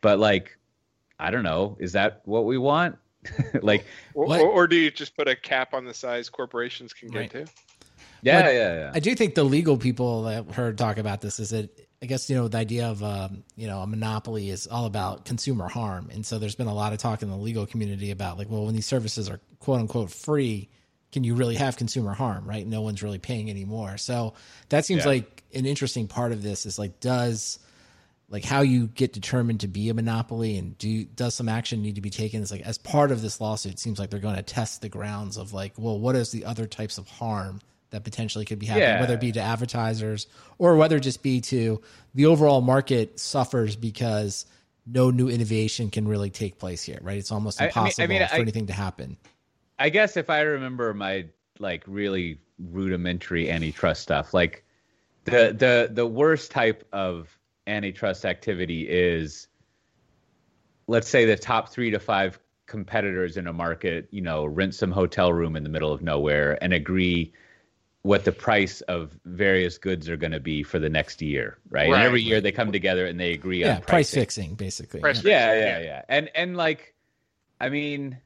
But like I don't know, is that what we want? (laughs) like or, or, or, do you just put a cap on the size corporations can get right. to? Yeah, but yeah, yeah. I do think the legal people that heard talk about this is that I guess you know the idea of um, you know a monopoly is all about consumer harm, and so there's been a lot of talk in the legal community about like, well, when these services are quote unquote free, can you really have consumer harm? Right? No one's really paying anymore. So that seems yeah. like an interesting part of this is like, does like how you get determined to be a monopoly and do does some action need to be taken it's like as part of this lawsuit it seems like they're going to test the grounds of like well what is the other types of harm that potentially could be happening Yeah. whether it be to advertisers or whether it just be to the overall market suffers because no new innovation can really take place here right it's almost I- I mean- I impossible mean, for I- anything to happen I guess if I remember my like really rudimentary antitrust stuff, like the the the worst type of antitrust activity is let's say the top 3 to 5 competitors in a market, you know, rent some hotel room in the middle of nowhere and agree what the price of various goods are going to be for the next year, right? Right. And every year they come together and they agree yeah on price fixing basically Price yeah. yeah, fixing, yeah, yeah. And and like, I mean,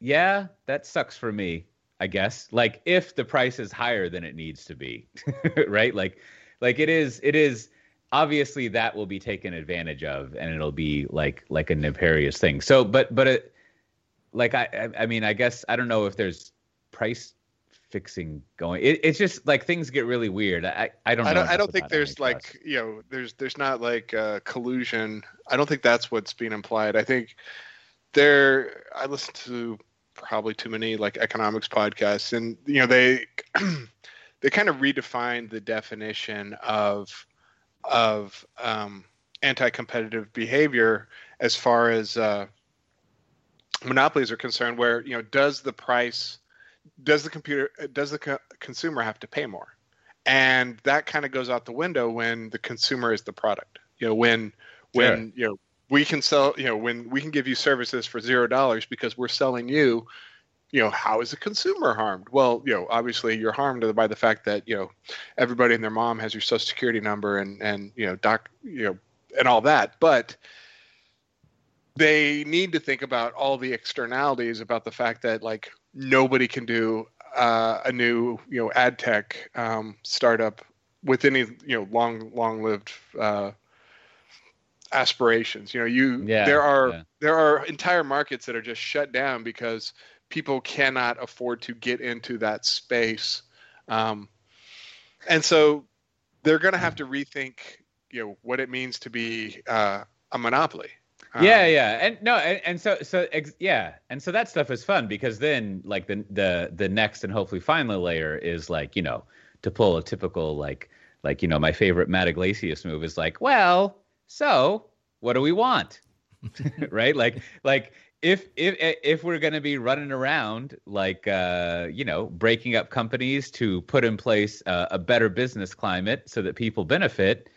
yeah, that sucks for me. I guess like if the price is higher than it needs to be, (laughs) right? Like, like it is. It is obviously that will be taken advantage of, and it'll be like like a nefarious thing. So, but but it, like I I- I mean I guess I don't know if there's price fixing going. It, it's just like things get really weird. I I don't know. I don't. I don't think there's like you know there's there's not like uh, collusion. I don't think that's what's being implied. I think there. I listen to probably too many like economics podcasts, and you know they (clears throat) they kind of redefine the definition of of um, anti-competitive behavior as far as uh, monopolies are concerned. Where you know does the price does the computer does the co- consumer have to pay more? and that kind of goes out the window when the consumer is the product. You know when when you know we can sell you know when we can give you services for zero dollars because we're selling you you know how is the consumer harmed? Well you know obviously you're harmed by the fact that you know everybody and their mom has your social security number and and you know doc you know and all that. But they need to think about all the externalities about the fact that like nobody can do uh, a new you know ad tech um, startup with any you know long long lived uh, aspirations. You know, you Yeah, there are yeah. there are entire markets that are just shut down because people cannot afford to get into that space, um, and so they're going to have to rethink you know what it means to be uh, a monopoly. Yeah Um, yeah. And no and, and so so ex- yeah. And so that stuff is fun because then like the the the next and hopefully final layer is like you know to pull a typical like like you know my favorite Matt Yglesias move is like well so what do we want? (laughs) Right? Like like if if if we're going to be running around like uh you know breaking up companies to put in place uh, a better business climate so that people benefit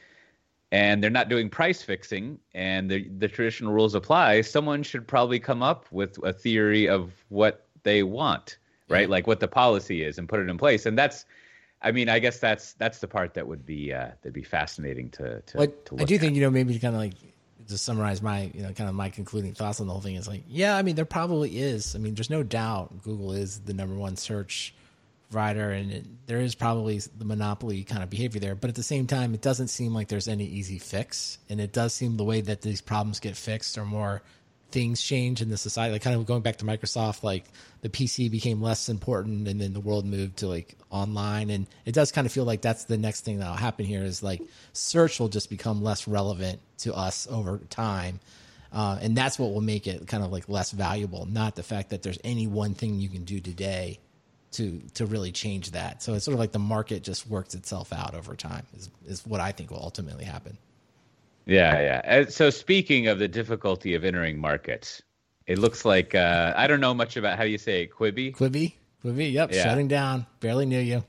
and they're not doing price fixing and the the traditional rules apply someone should probably come up with a theory of what they want right like what the policy is and put it in place and that's i mean i guess that's that's the part that would be uh that'd be fascinating to to, What to I do at. think, you know, maybe kind of like to summarize my, you know, kind of my concluding thoughts on the whole thing is like, yeah, I mean, there probably is. I mean, there's no doubt Google is the number one search provider, and it, there is probably the monopoly kind of behavior there. But at the same time, it doesn't seem like there's any easy fix, and it does seem the way that these problems get fixed are more things change in the society. Like kind of going back to Microsoft, like the PC became less important, and then the world moved to like online, and it does kind of feel like that's the next thing that'll happen here is like search will just become less relevant to us over time. Uh, and that's what will make it kind of like less valuable, not the fact that there's any one thing you can do today to to really change that. So it's sort of like the market just works itself out over time is is what I think will ultimately happen. Yeah, yeah. Uh, So speaking of the difficulty of entering markets, it looks like uh, I don't know much about how do you say it, Quibi. Quibi, Quibi, yep, Yeah. shutting down. Barely knew you.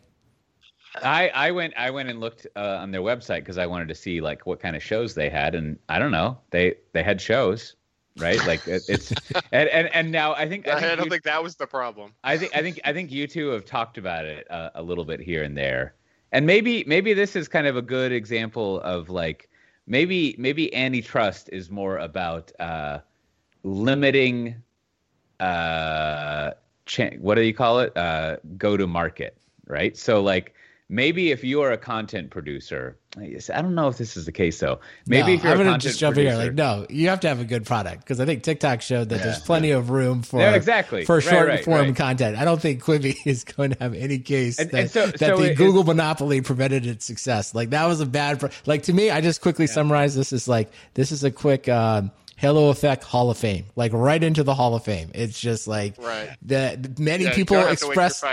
I I went I went and looked uh, on their website because I wanted to see like what kind of shows they had, and I don't know they they had shows, right? Like it, it's and, and and now I think I, (laughs) I, don't you- think that was the problem. I think I think I think you two have talked about it uh, a little bit here and there, and maybe maybe this is kind of a good example of like maybe maybe antitrust is more about uh, limiting uh, cha- what do you call it? Uh, go to market, right? So like maybe if you are a content producer, I don't know if this is the case though. Maybe no, if you're I'm gonna just jump producer, in here. Like, no, you have to have a good product because I think TikTok showed that Yeah, there's plenty of room for Yeah, exactly. for Right, short right, form right. content. I don't think Quibi (laughs) is going to have any case And- that, and so- that so the it- Google monopoly prevented its success. Like that was a bad. Pro- like to me, I just quickly summarize this as like this is a quick. Um, Halo Effect Hall of Fame, like right into the Hall of Fame. It's just like Right. the, many Yeah, people don't have to wait for (laughs) express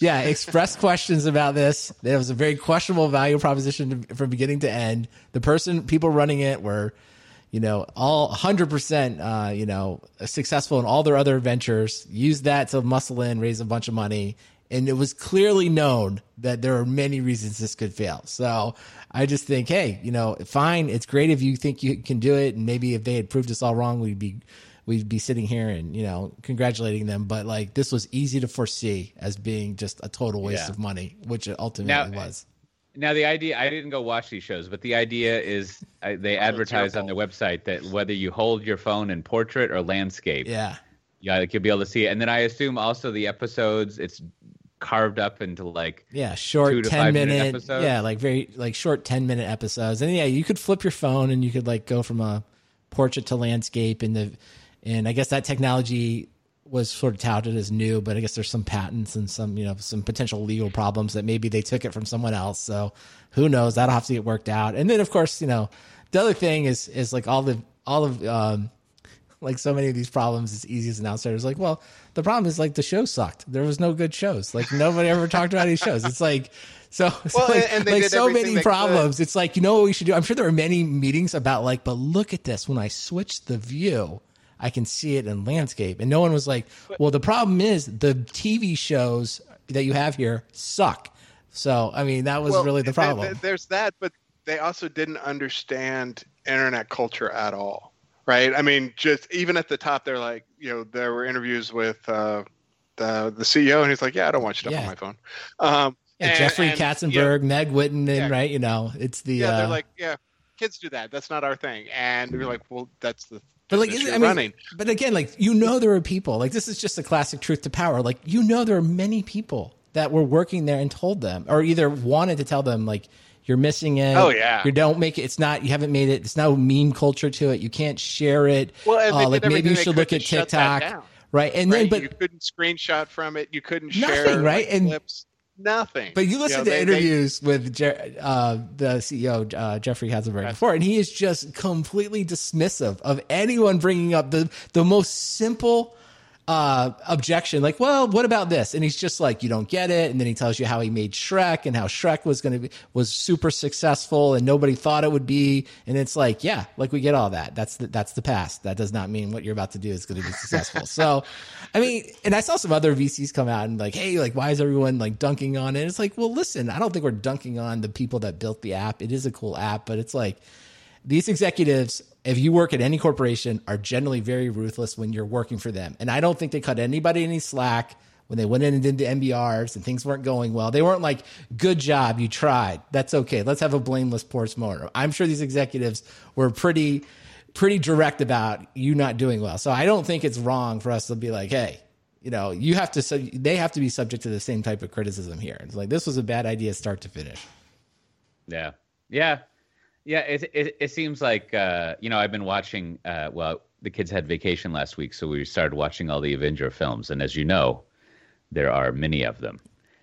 yeah, expressed questions about this. It was a very questionable value proposition from beginning to end. The person, people running it were, you know, all 100%, uh, you know, successful in all their other ventures, used that to muscle in, raise a bunch of money. And it was clearly known that there are many reasons this could fail. So I just think, hey, you know, fine. It's great if you think you can do it. And maybe if they had proved us all wrong, we'd be we'd be sitting here and you know congratulating them but like this was easy to foresee as being just a total waste Yeah. of money which it ultimately Now- was Now the idea I didn't go watch these shows, but the idea is they oh, advertise on their website that whether you hold your phone in portrait or landscape, yeah yeah, like you'll be able to see it. And then I assume also the episodes it's carved up into like yeah short Two to 10 five minute minute episodes? yeah like very like short 10 minute episodes. And yeah you could flip your phone and you could like go from a portrait to landscape and the and i guess that technology was sort of touted as new but i guess there's some patents and some you know some potential legal problems that maybe they took it from someone else. So who knows? That'll have to get worked out. And then of course you know the other thing is is like all the all of um like so many of these problems it's easy as an outsider. It's like well the problem is like the show sucked. There was no good shows. Like nobody ever talked about these shows. It's like so, (laughs) so Well, like, like so many problems. It's like you know what we should do? I'm sure there were many meetings about like but look at this. When i switch the view i can see it in landscape. And no one was like well the problem is the tv shows that you have here suck. So i mean that was Well, really the problem. there's that, but they also didn't understand internet culture at all, right? I mean, just even at the top, they're like, you know, there were interviews with uh, the the CEO, and he's like, "Yeah, I don't watch stuff Yeah. on my phone." Um, yeah, and- Jeffrey and, Katzenberg, Meg Whitman, and Yeah. right, you know, it's the Yeah, uh, they're like, "Yeah, kids do that. That's not our thing." And we're like, "Well, that's the." But like, business isn't- you're I mean, running. but again, like you know, there are people like this is just a classic truth to power. Like you know, there are many people that were working there and told them, or either wanted to tell them, like you're missing it. Oh, yeah. you don't make it. It's not. You haven't made it. It's no meme culture to it. You can't share it. Well, they Uh, like maybe you should look at TikTok, right? And then, but you couldn't screenshot from it. You couldn't Nothing, share right? like, And- clips. Nothing. But you listen know, to they- they- interviews with Je- uh, the CEO uh, Jeffrey Katzenberg before, and he is just completely dismissive of anyone bringing up the the most simple uh, objection. Like, well, what about this? And he's just like, you don't get it. And then he tells you how he made Shrek and how Shrek was going to be was super successful and nobody thought it would be. And it's like, yeah, like we get all that. That's the, that's the past. That does not mean what you're about to do is going to be successful. so, I mean, and I saw some other VCs come out and like, hey, like, why is everyone like dunking on it? It's like, well, listen, I don't think we're dunking on the people that built the app. It is a cool app, but it's like these executives, if you work at any corporation, are generally very ruthless when you're working for them. And I don't think they cut anybody any slack when they went in and did the MBRs and things weren't going well. They weren't like, good job, you tried. That's okay. Let's have a blameless postmortem. I'm sure these executives were pretty pretty direct about you not doing well. So I don't think it's wrong for us to be like, hey, you know, you have to, they have to be subject to the same type of criticism here. It's like, this was a bad idea start to finish. Yeah, yeah, yeah. It it, it seems like uh, you know I've been watching. Uh, well, the kids had vacation last week, so we started watching all the Avenger films, and as you know, there are many of them.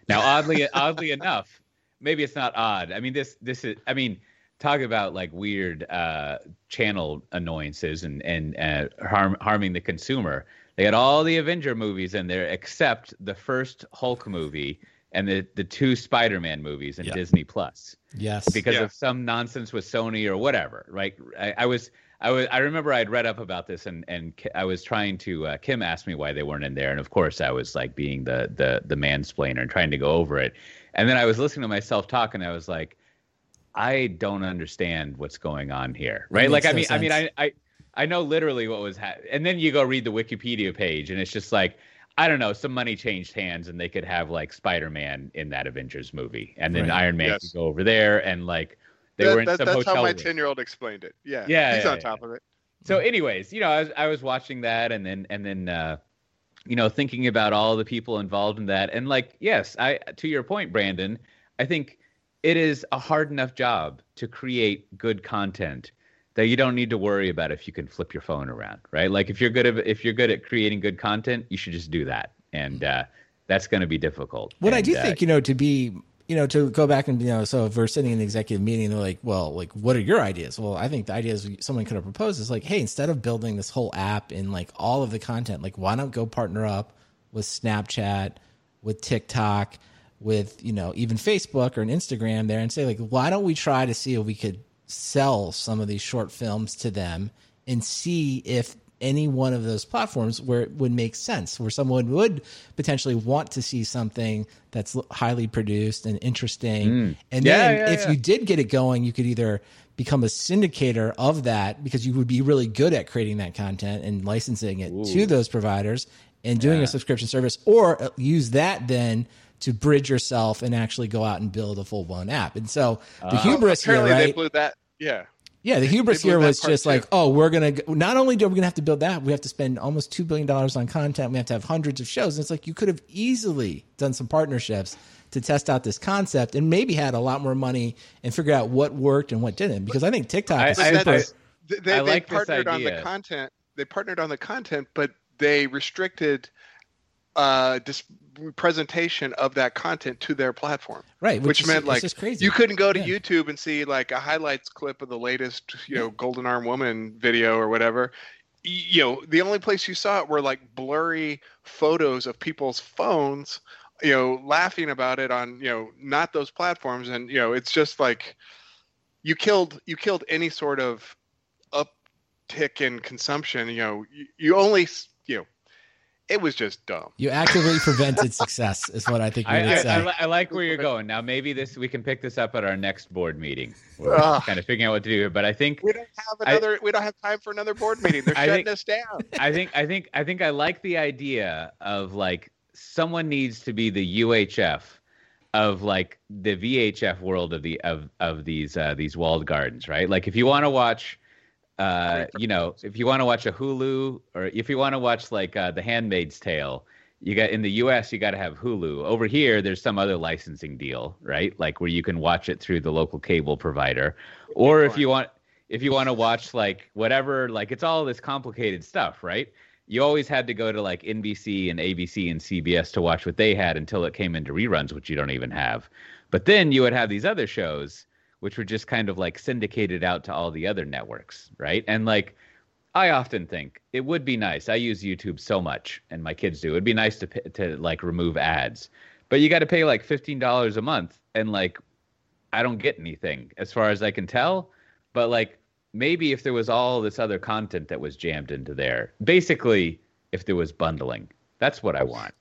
Now, oddly (laughs) oddly enough, maybe it's not odd. I mean, this this is. I mean, talk about like weird uh, channel annoyances and and uh, harm harming the consumer. They had all the Avenger movies in there except the first Hulk movie and the the two Spider-Man movies in Yeah. Disney Plus Yes. because Yeah. of some nonsense with Sony or whatever. Right? I, I was I was I remember I'd read up about this and and I was trying to uh, Kim asked me why they weren't in there and of course I was like being the the the mansplainer and trying to go over it. And then I was listening to myself talk and I was like I don't understand what's going on here. Right? Like makes I no mean I mean sense. I I I know literally what was ha- and then you go read the Wikipedia page and it's just like I don't know, some money changed hands and they could have like Spider-Man in that Avengers movie and then Right. Iron Man Yes. could go over there and like they That- were in that- some that's hotel how my ten year old explained it. Yeah, Yeah, he's yeah, on yeah. top of it. So, anyways, you know, I was I was watching that, and then and then uh, you know thinking about all the people involved in that, and like, yes, I to your point, Brandon, I think it is a hard enough job to create good content that you don't need to worry about if you can flip your phone around, right? Like if you're good at if you're good at creating good content, you should just do that, and uh, that's going to be difficult. What and, I do uh, think, you know, to be, you know, to go back and you know, so if we're sitting in the executive meeting, they're like, well, like, what are your ideas? Well, I think the ideas someone could have proposed is like, hey, instead of building this whole app and like all of the content, like, why not go partner up with Snapchat, with TikTok, with you know, even Facebook or an Instagram there, and say like, why don't we try to see if we could sell some of these short films to them and see if any one of those platforms where it would make sense, where someone would potentially want to see something that's highly produced and interesting. And Yeah, then yeah, if yeah. you did get it going, you could either become a syndicator of that because you would be really good at creating that content and licensing it to those providers and doing a subscription service, or uh, use that then to bridge yourself and actually go out and build a full blown app. And so the hubris here, Apparently, they blew that. Yeah. Yeah, the hubris here was just too. like, oh, we're gonna not only do we gonna have to build that, we have to spend almost two billion dollars on content. We have to have hundreds of shows. And it's like you could have easily done some partnerships to test out this concept and maybe had a lot more money and figure out what worked and what didn't. Because I think TikTok I- is I- super. that's- they, they, I they like this partnered on the content. They partnered on the content, but they restricted uh, dis- presentation of that content to their platform. right, Which, is- meant like you couldn't go to Yeah. YouTube and see like a highlights clip of the latest, you know, Golden Arm Woman video or whatever. You know, the only place you saw it were like blurry photos of people's phones, you know, laughing about it on, you know, not those platforms. And you know, it's just like you killed you killed any sort of uptick in consumption. You know, you, you only s- you know, it was just dumb. You actively prevented success, is what I think you I, would I, say. I, li- I like where you're going. Now, maybe this we can pick this up at our next board meeting. We're Ugh. kind of figuring out what to do here, but I think We don't have I- another. we don't have time for another board meeting. They're (laughs) I shutting think- us down. (laughs) I think I think I think I like the idea of like someone needs to be the UHF of like the VHF world of the of of these uh, these walled gardens, right? Like if you want to watch, uh, you know, if you want to watch a Hulu or if you want to watch like uh, The Handmaid's Tale, you got in the U.S. you got to have Hulu. Over here, there's some other licensing deal, right? Like where you can watch it through the local cable provider, or if you want if you want to watch like whatever, like it's all this complicated stuff, right? You always had to go to like NBC and ABC and CBS to watch what they had until it came into reruns, which you don't even have. But then you would have these other shows, which were just kind of like syndicated out to all the other networks, right? And like, I often think it would be nice. I use YouTube so much, and my kids do. It'd be nice to to like remove ads, but you got to pay like fifteen dollars a month, and like, I don't get anything as far as I can tell. But like, maybe if there was all this other content that was jammed into there, basically, if there was bundling, that's what I (laughs) want.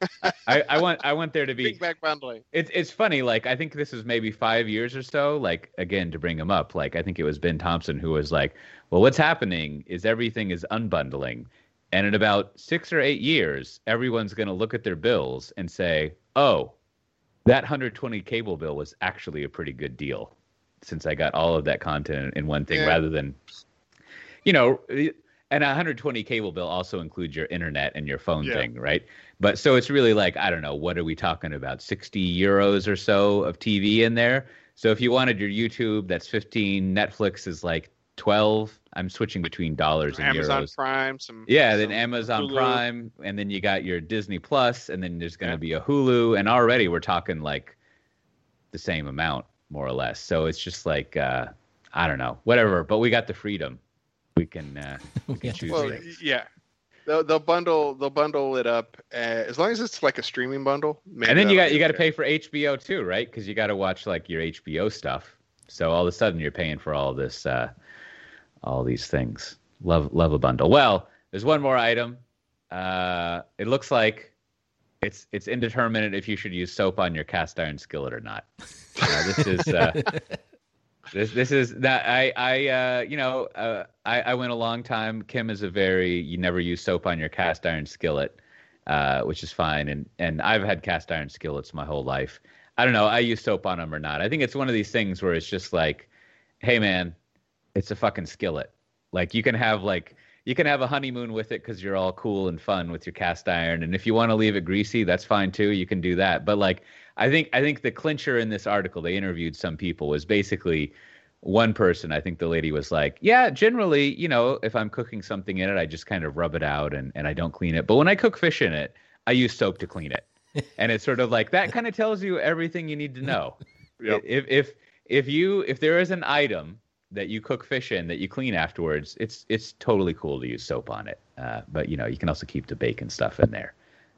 I, I want I want there to be Big back bundling. it's it's funny. Like I think this is maybe five years or so. Like again, to bring him up, like I think it was Ben Thompson who was like, "Well, what's happening is everything is unbundling, and in about six or eight years, everyone's going to look at their bills and say, oh, that 120 cable bill was actually a pretty good deal, since I got all of that content in one thing Yeah. rather than, you know." And a 120 cable bill also includes your internet and your phone Yeah. thing, right? But so it's really like I don't know what are we talking about 60 euros or so of TV in there. So if you wanted your YouTube, that's 15. Netflix is like 12. I'm switching between dollars and Amazon euros. Prime. Some Yeah, then Amazon Hulu. Prime, and then you got your Disney Plus, and then there's going to Yeah. be a Hulu, and already we're talking like the same amount, more or less. So it's just like uh, I don't know, whatever. But we got the freedom. We can uh, (laughs) we can Yeah. choose. Well, yeah. They'll, they'll bundle they'll bundle it up uh, as long as it's like a streaming bundle. maybe and then you got you got to pay for HBO too, right? Because you got to watch like your HBO stuff. So all of a sudden you're paying for all this, uh, all these things. Love love a bundle. Well, there's one more item. Uh, it looks like it's it's indeterminate if you should use soap on your cast iron skillet or not. Uh, this is uh, (laughs) this this is that I I uh, you know uh, I I went a long time. Kim is a very you never use soap on your cast iron skillet, uh, which is fine. And and I've had cast iron skillets my whole life. I don't know. I use soap on them or not. I think it's one of these things where it's just like, hey man, it's a fucking skillet. Like you can have like you can have a honeymoon with it because you're all cool and fun with your cast iron. And if you want to leave it greasy, that's fine too. You can do that. But like I think I think the clincher in this article they interviewed some people was basically one person. I think the lady was like, "Yeah, generally, you know, if I'm cooking something in it, I just kind of rub it out and and I don't clean it. But when I cook fish in it, I use soap to clean it." (laughs) and it's sort of like that kind of tells you everything you need to know. (laughs) Yep. If if if you if there is an item that you cook fish in that you clean afterwards, it's it's totally cool to use soap on it. Uh, but you know, you can also keep the bacon stuff in there.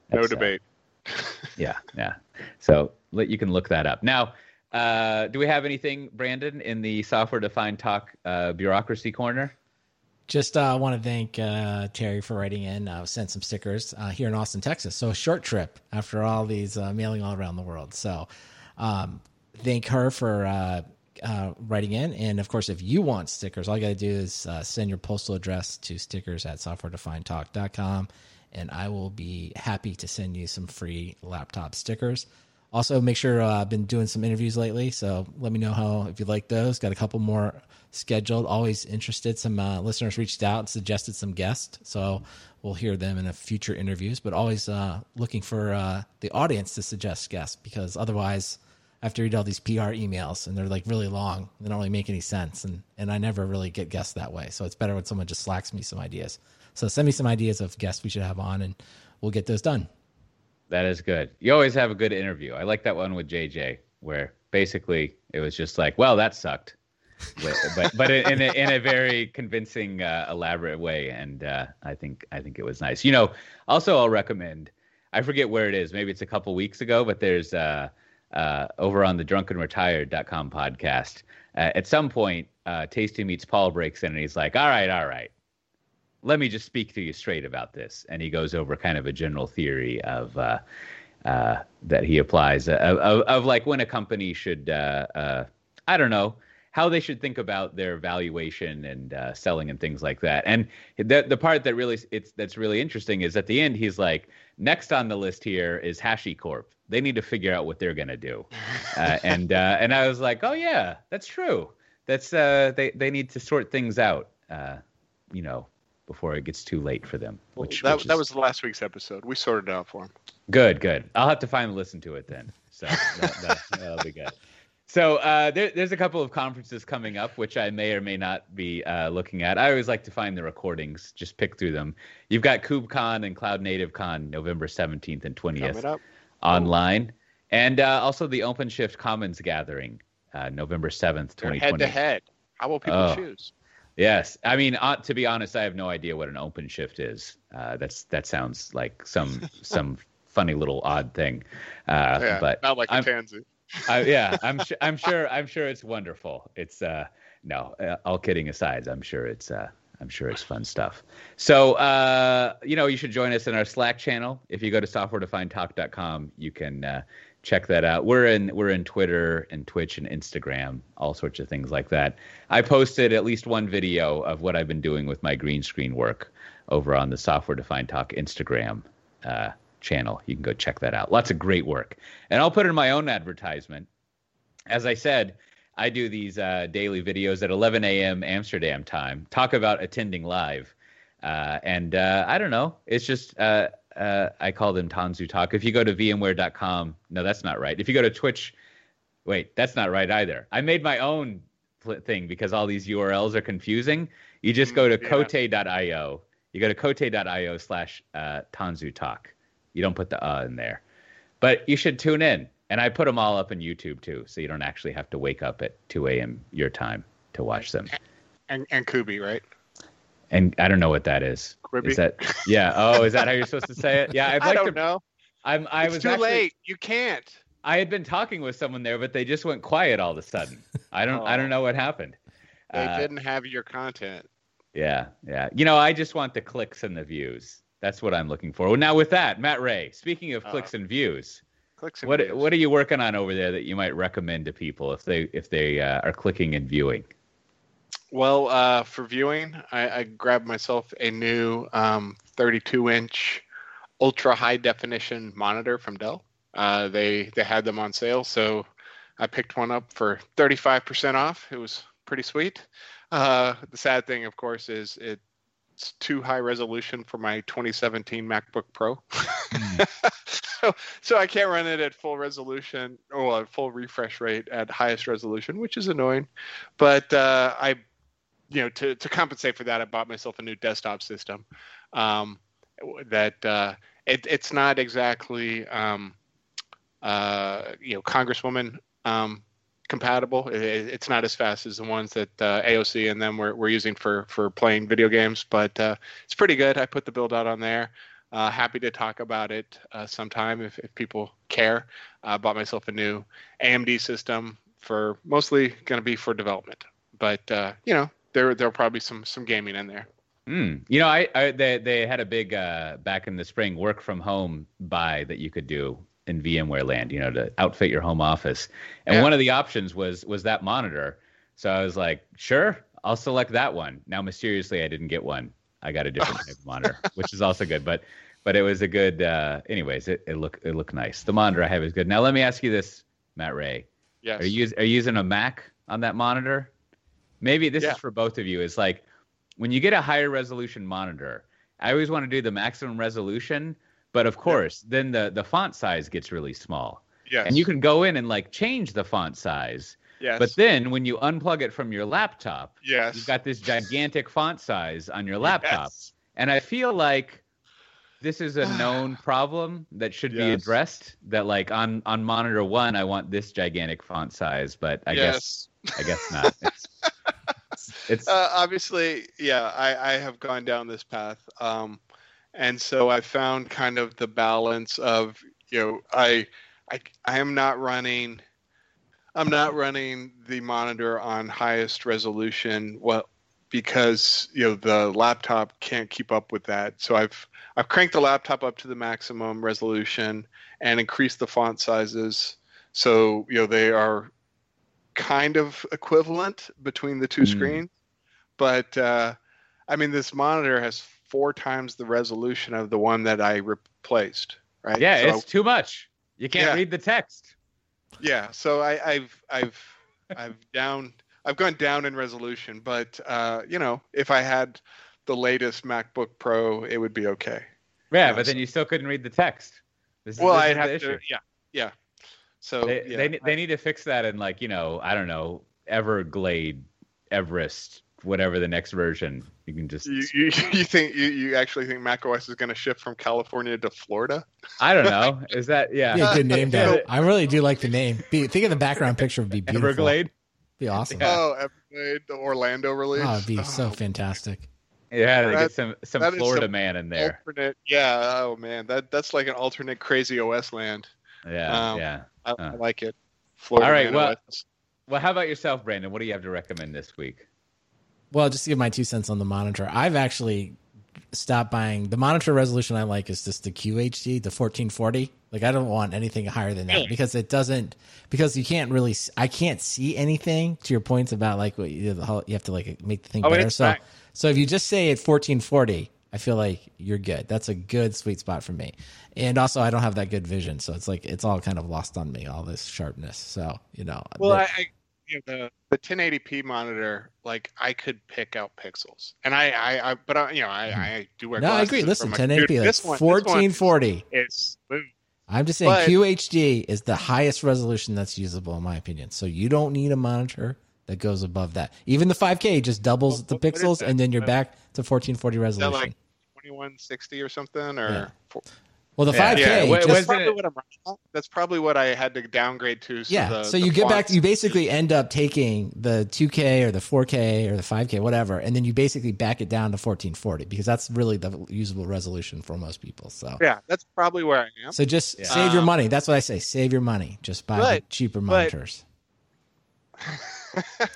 That's, no uh, debate. Uh, (laughs) yeah, yeah. So you can look that up. Now, uh, do we have anything, Brandon, in the software defined talk uh, bureaucracy corner? Just uh, want to thank uh, Terry for writing in. Uh, sent some stickers uh, here in Austin, Texas. So short trip after all these uh, mailing all around the world. So um, thank her for uh, writing in. And of course, if you want stickers, all you got to do is send your postal address to stickers at softwaredefinedtalk.com, and I will be happy to send you some free laptop stickers. Also, make sure uh, I've been doing some interviews lately, so let me know how if you like those. Got a couple more scheduled. Always interested. Some uh, listeners reached out and suggested some guests, so we'll hear them in a future interviews. But always uh, looking for uh, the audience to suggest guests because otherwise I have to read all these PR emails and they're like really long. They don't really make any sense. And, and I never really get guests that way. So it's better when someone just slacks me some ideas. So send me some ideas of guests we should have on and we'll get those done. That is good. You always have a good interview. I like that one with JJ where basically it was just like, well, that sucked. (laughs) but but in a, in a very convincing, uh, elaborate way, and uh, I think I think it was nice. You know, also I'll recommend. I forget where it is. Maybe it's a couple weeks ago, but there's uh, uh, over on the drunkandretired.com podcast. Uh, at some point, uh, Tasty Meets Paul breaks in and he's like, All right, all right. Let me just speak to you straight about this. And he goes over kind of a general theory of uh, uh, that he applies uh, of, of, like when a company should, uh, I don't know, how they should think about their valuation and uh, selling and things like that. And the the part that really it's that's really interesting is at the end he's like, next on the list here is HashiCorp. They need to figure out what they're gonna do. (laughs) Uh, and uh, and I was like, oh yeah, that's true. That's uh, they they need to sort things out. Uh, you know, before it gets too late for them. Which, that, which is... that was last week's episode. We sorted it out for them. Good, good. I'll have to finally listen to it then. So that, that, (laughs) that'll be good. So uh, there, there's a couple of conferences coming up, which I may or may not be uh, looking at. I always like to find the recordings, just pick through them. You've got KubeCon and Cloud Native Con November 17th and 20th online, and uh, also the OpenShift Commons Gathering uh, November 7th, 2020. Head to head. How will people oh. choose? Yes, I mean uh, to be honest, I have no idea what an OpenShift is. Uh, that's that sounds like some (laughs) some funny little odd thing. yeah, but not like a pansy uh, yeah, (laughs) I'm sure. I'm sure. I'm sure it's wonderful. It's uh, no, uh, all kidding aside, I'm sure it's uh, I'm sure it's fun stuff. So, uh, you know, you should join us in our Slack channel. If you go to softwaredefinedtalk.com, you can uh, check that out. We're in we're in Twitter and Twitch and Instagram, all sorts of things like that. I posted at least one video of what I've been doing with my green screen work over on the Software Defined Talk Instagram. Uh, channel. You can go check that out. Lots of great work. And I'll put in my own advertisement. As I said, I do these uh, daily videos at 11 a.m. Amsterdam time, talk about attending live. Uh, and uh, I don't know. It's just, uh, uh, I call them Tanzu Talk. If you go to VMware.com, no, that's not right. If you go to Twitch, wait, that's not right either. I made my own thing because all these URLs are confusing. You just go to mm, yeah. cote.io. You go to cote.io slash uh, Tanzu Talk. You don't put the uh in there. But you should tune in. And I put them all up on YouTube too, so you don't actually have to wake up at 2 a.m. your time to watch them. And and Kubi, right? And I don't know what that is. Quibi? Is that yeah? Oh, is that how you're supposed to say it? Yeah, (laughs) I'd like I don't to, know. I'm. I it's was too actually, late. You can't. I had been talking with someone there, but they just went quiet all of a sudden. I don't. oh. I don't (laughs) know what happened. They uh, didn't have your content. Yeah, yeah. You know, I just want the clicks and the views. That's what I'm looking for. Well, now with that, Matt Ray. Speaking of uh, clicks and views, what views. what are you working on over there that you might recommend to people if they if they uh, are clicking and viewing? Well, uh, for viewing, I, I, grabbed myself a new um, 32 inch ultra high definition monitor from Dell. Uh, they they had them on sale, so I picked one up for 35% off. It was pretty sweet. Uh, the sad thing, of course, is it it's too high resolution for my 2017 MacBook Pro. (laughs) so, so I can't run it at full resolution or at full refresh rate at highest resolution, which is annoying. But uh, I, you know, to, to compensate for that, I bought myself a new desktop system. Um, that uh, it, it's not exactly, um, uh, you know, Congresswoman um, compatible. It, it's not as fast as the ones that uh, AOC and them were, were using for for playing video games, but uh, it's pretty good. I put the build out on there. Uh, happy to talk about it uh, sometime if, if people care. I bought myself a new AMD system for mostly going to be for development, but uh, you know there there'll probably some some gaming in there. Mm. You know, I, I they they had a big uh, back in the spring work from home buy that you could do in VMware land, you know, to outfit your home office. And yeah. one of the options was was that monitor. So I was like, sure, I'll select that one. Now mysteriously I didn't get one. I got a different type of (laughs) monitor, which is also good. But but it was a good uh anyways, it, it looked it looked nice. The monitor I have is good. Now let me ask you this, Matt Ray. Yes. Are you are you using a Mac on that monitor? Maybe this yeah. is for both of you. It's like when you get a higher resolution monitor, I always want to do the maximum resolution but of course, yeah. then the the font size gets really small. Yes. And you can go in and like change the font size. Yes. But then when you unplug it from your laptop, yes. you've got this gigantic font size on your laptop. Yes. And I feel like this is a (sighs) known problem that should yes. be addressed. That like on on monitor one, I want this gigantic font size, but I yes. guess I guess not. (laughs) It's, it's uh, obviously yeah. I I have gone down this path. Um, and so I found kind of the balance of you know I I I am not running I'm not running the monitor on highest resolution well because you know the laptop can't keep up with that. So I've I've cranked the laptop up to the maximum resolution and increased the font sizes. So you know they are kind of equivalent between the two mm. screens. But uh, I mean this monitor has four times the resolution of the one that I replaced. Right? Yeah, so, it's too much. You can't yeah. read the text. Yeah, so I, have I've I've (laughs) down I've gone down in resolution, but uh, you know, if I had the latest MacBook Pro, it would be okay. Yeah, you know, but so. then you still couldn't read the text. This, well, I'd have to. Yeah, yeah. So they, yeah, they they need to fix that in like you know I don't know Everglade, Everest, whatever the next version. You can just you, you, (laughs) you think you, you actually think Mac OS is going to shift from California to Florida? I don't know. Is that (laughs) yeah? yeah good (laughs) name, Dan. I really do like the name. Be, think of the background picture would be beautiful. Everglade. Be awesome. Yeah. Oh, Everglade, the Orlando release. Oh, it'd be oh. so fantastic. Yeah, to get some some Florida some man in there. Alternate, yeah. Oh man, that that's like an alternate crazy OS land. Yeah, um, yeah. I, I, like it. Florida All right. well, OS. well, how about yourself, Brandon? What do you have to recommend this week? Well, just to give my two cents on the monitor, I've actually stopped buying the monitor resolution I like is just the QHD, the 1440. Like I don't want anything higher than that because it doesn't because you can't really I can't see anything to your points about like what you, you have to like make the thing oh, better. So so if you just say at 1440, I feel like you're good. That's a good sweet spot for me. And also I don't have that good vision, so it's like it's all kind of lost on me all this sharpness. So, you know. Well, I, I you know, the the 1080p monitor, like I could pick out pixels, and I, I, I but I, you know, I, hmm. I do wear. No, I agree. Listen, 1080p, like 1440. It's I'm just saying but, QHD is the highest resolution that's usable in my opinion. So you don't need a monitor that goes above that. Even the 5K just doubles well, the pixels, and then you're back to 1440 resolution. like 2160 or something, or yeah. Well, the five yeah, k. Yeah. That's, probably that's probably what I had to downgrade to. So yeah. The, so you get back. You basically end up taking the two k or the four k or the five k, whatever, and then you basically back it down to fourteen forty because that's really the usable resolution for most people. So yeah, that's probably where I am. So just yeah. save your um, money. That's what I say. Save your money. Just buy but, cheaper monitors. But...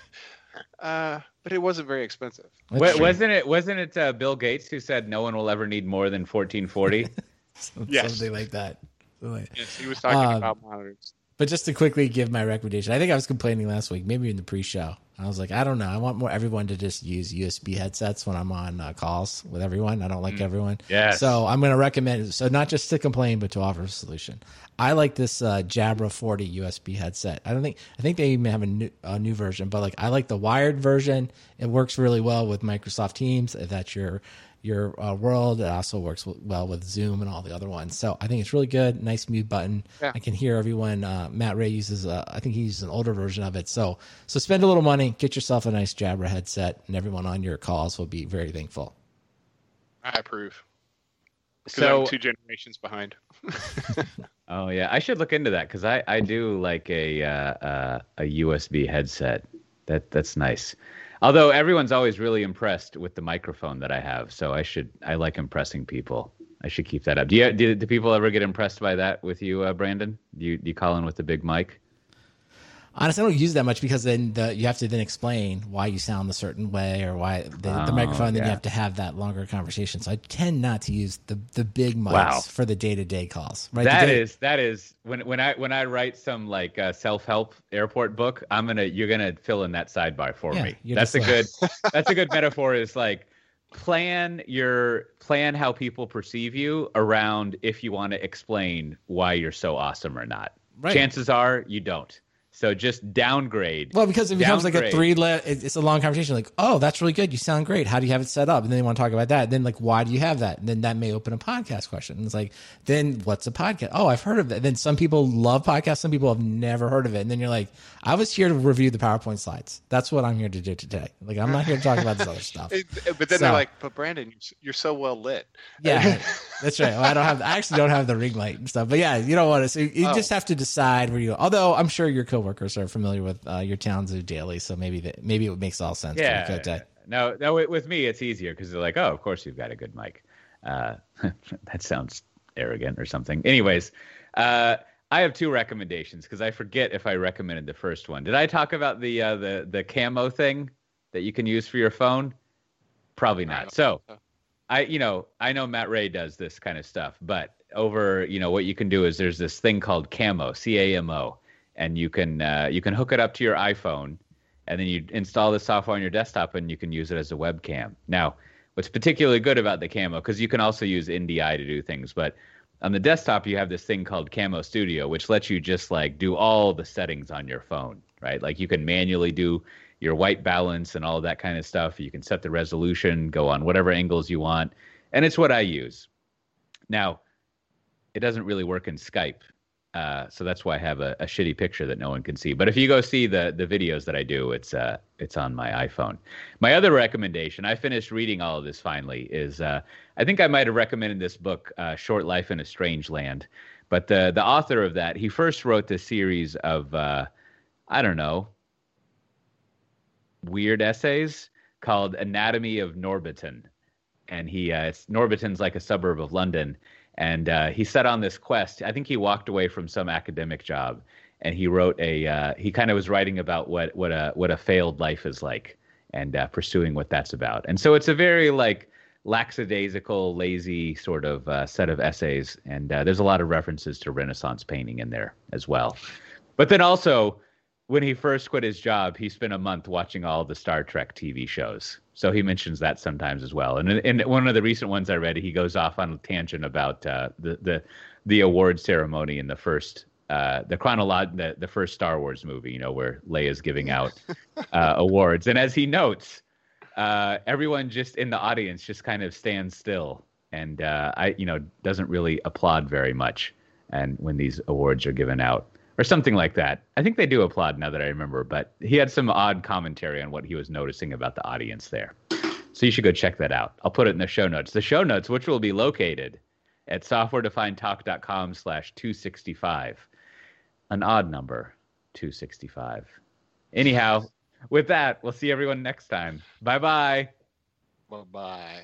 (laughs) uh, but it wasn't very expensive. Wasn't it? Wasn't it uh, Bill Gates who said no one will ever need more than 1440? (laughs) (laughs) Yes. something like that. Yes, he was talking um, about monitors. But just to quickly give my recommendation, I think I was complaining last week, maybe in the pre-show. I was like, I don't know, I want more everyone to just use USB headsets when I'm on uh, calls with everyone. I don't like mm. everyone, yeah. So I'm going to recommend. So not just to complain, but to offer a solution. I like this uh, Jabra 40 USB headset. I don't think I think they even have a new, a new version, but like I like the wired version. It works really well with Microsoft Teams if that's your your uh, world. It also works w- well with Zoom and all the other ones. So I think it's really good. Nice mute button. Yeah. I can hear everyone. Uh, Matt Ray uses, uh, I think he uses an older version of it. So so spend a little money, get yourself a nice Jabra headset, and everyone on your calls will be very thankful. I approve. So I'm two generations behind. (laughs) Oh yeah, I should look into that because I, I do like a uh, uh, a USB headset. That that's nice. Although everyone's always really impressed with the microphone that I have, so I should I like impressing people. I should keep that up. Do you do, do people ever get impressed by that with you, uh, Brandon? Do you do you call in with the big mic? Honestly, I don't use that much because then the, you have to then explain why you sound a certain way or why the, the Oh, microphone. Then you have to have that longer conversation. So I tend not to use the the big mics Wow. for the day to day calls. Right? The That day- is that is when when I when I write some like uh, self help airport book, I'm gonna you're gonna fill in that sidebar for Yeah, me. That's a good (laughs) that's a good metaphor. Is like plan your plan how people perceive you around if you want to explain why you're so awesome or not. Right. Chances are you don't. So just downgrade. Well, because it becomes like a three. Le- it's a long conversation. Like, oh, that's really good. You sound great. How do you have it set up? And then you want to talk about that. Then, like, why do you have that? And then that may open a podcast question. And it's like, then what's a podcast? Oh, I've heard of it. Then some people love podcasts. Some people have never heard of it. And then you're like, I was here to review the PowerPoint slides. That's what I'm here to do today. Like, I'm not here to talk about this other (laughs) stuff. But then So- they're like, "But Brandon, you're, so well lit." (laughs) Yeah, that's right. Well, I don't have. I actually don't have the ring light and stuff. But yeah, you don't want to. So you Oh. just have to decide where you. Although I'm sure your coworkers are familiar with uh, your Townsend daily, so maybe that maybe it makes all sense. yeah. For you to- No, no. With with me, it's easier because they're like, oh, of course you've got a good mic. Uh, (laughs) that sounds arrogant or something. Anyways, uh, I have two recommendations because I forget if I recommended the first one. Did I talk about the uh, the the camo thing that you can use for your phone? Probably not. don't So. I you know I know Matt Ray does this kind of stuff, but over you know what you can do is there's this thing called Camo C A M O, and you can uh, you can hook it up to your iPhone, and then you install the software on your desktop, and you can use it as a webcam. Now, what's particularly good about the Camo because you can also use NDI to do things, but on the desktop you have this thing called Camo Studio, which lets you just like do all the settings on your phone, right? Like you can manually do your white balance and all of that kind of stuff. You can set the resolution, go on whatever angles you want, and it's what I use. Now, it doesn't really work in Skype, uh, so that's why I have a, a shitty picture that no one can see. But if you go see the the videos that I do, it's uh, it's on my iPhone. My other recommendation, I finished reading all of this finally, is uh, I think I might have recommended this book, uh, Short Life in a Strange Land. But the the author of that, he first wrote this series of uh, I don't know weird essays called Anatomy of Norbiton. And he, uh, it's, Norbiton's like a suburb of London. And uh, he set on this quest. I think he walked away from some academic job and he wrote a, uh, he kind of was writing about what, what, a, what a failed life is like and uh, pursuing what that's about. And so it's a very like lackadaisical, lazy sort of uh, set of essays. And uh, there's a lot of references to Renaissance painting in there as well. But then also, when he first quit his job, he spent a month watching all the Star Trek TV shows. So he mentions that sometimes as well. And in, one of the recent ones I read, he goes off on a tangent about uh, the the the award ceremony in the first uh, the chronolog the, the first Star Wars movie, you know, where Leia's giving out (laughs) uh, awards. And as he notes, uh, everyone just in the audience just kind of stands still and uh, I you know doesn't really applaud very much. And when these awards are given out or something like that. I think they do applaud now that I remember, but he had some odd commentary on what he was noticing about the audience there. So you should go check that out. I'll put it in the show notes. The show notes, which will be located at softwaredefinedtalk.com slash 265. An odd number, 265. Anyhow, with that, we'll see everyone next time. Bye bye. Bye bye.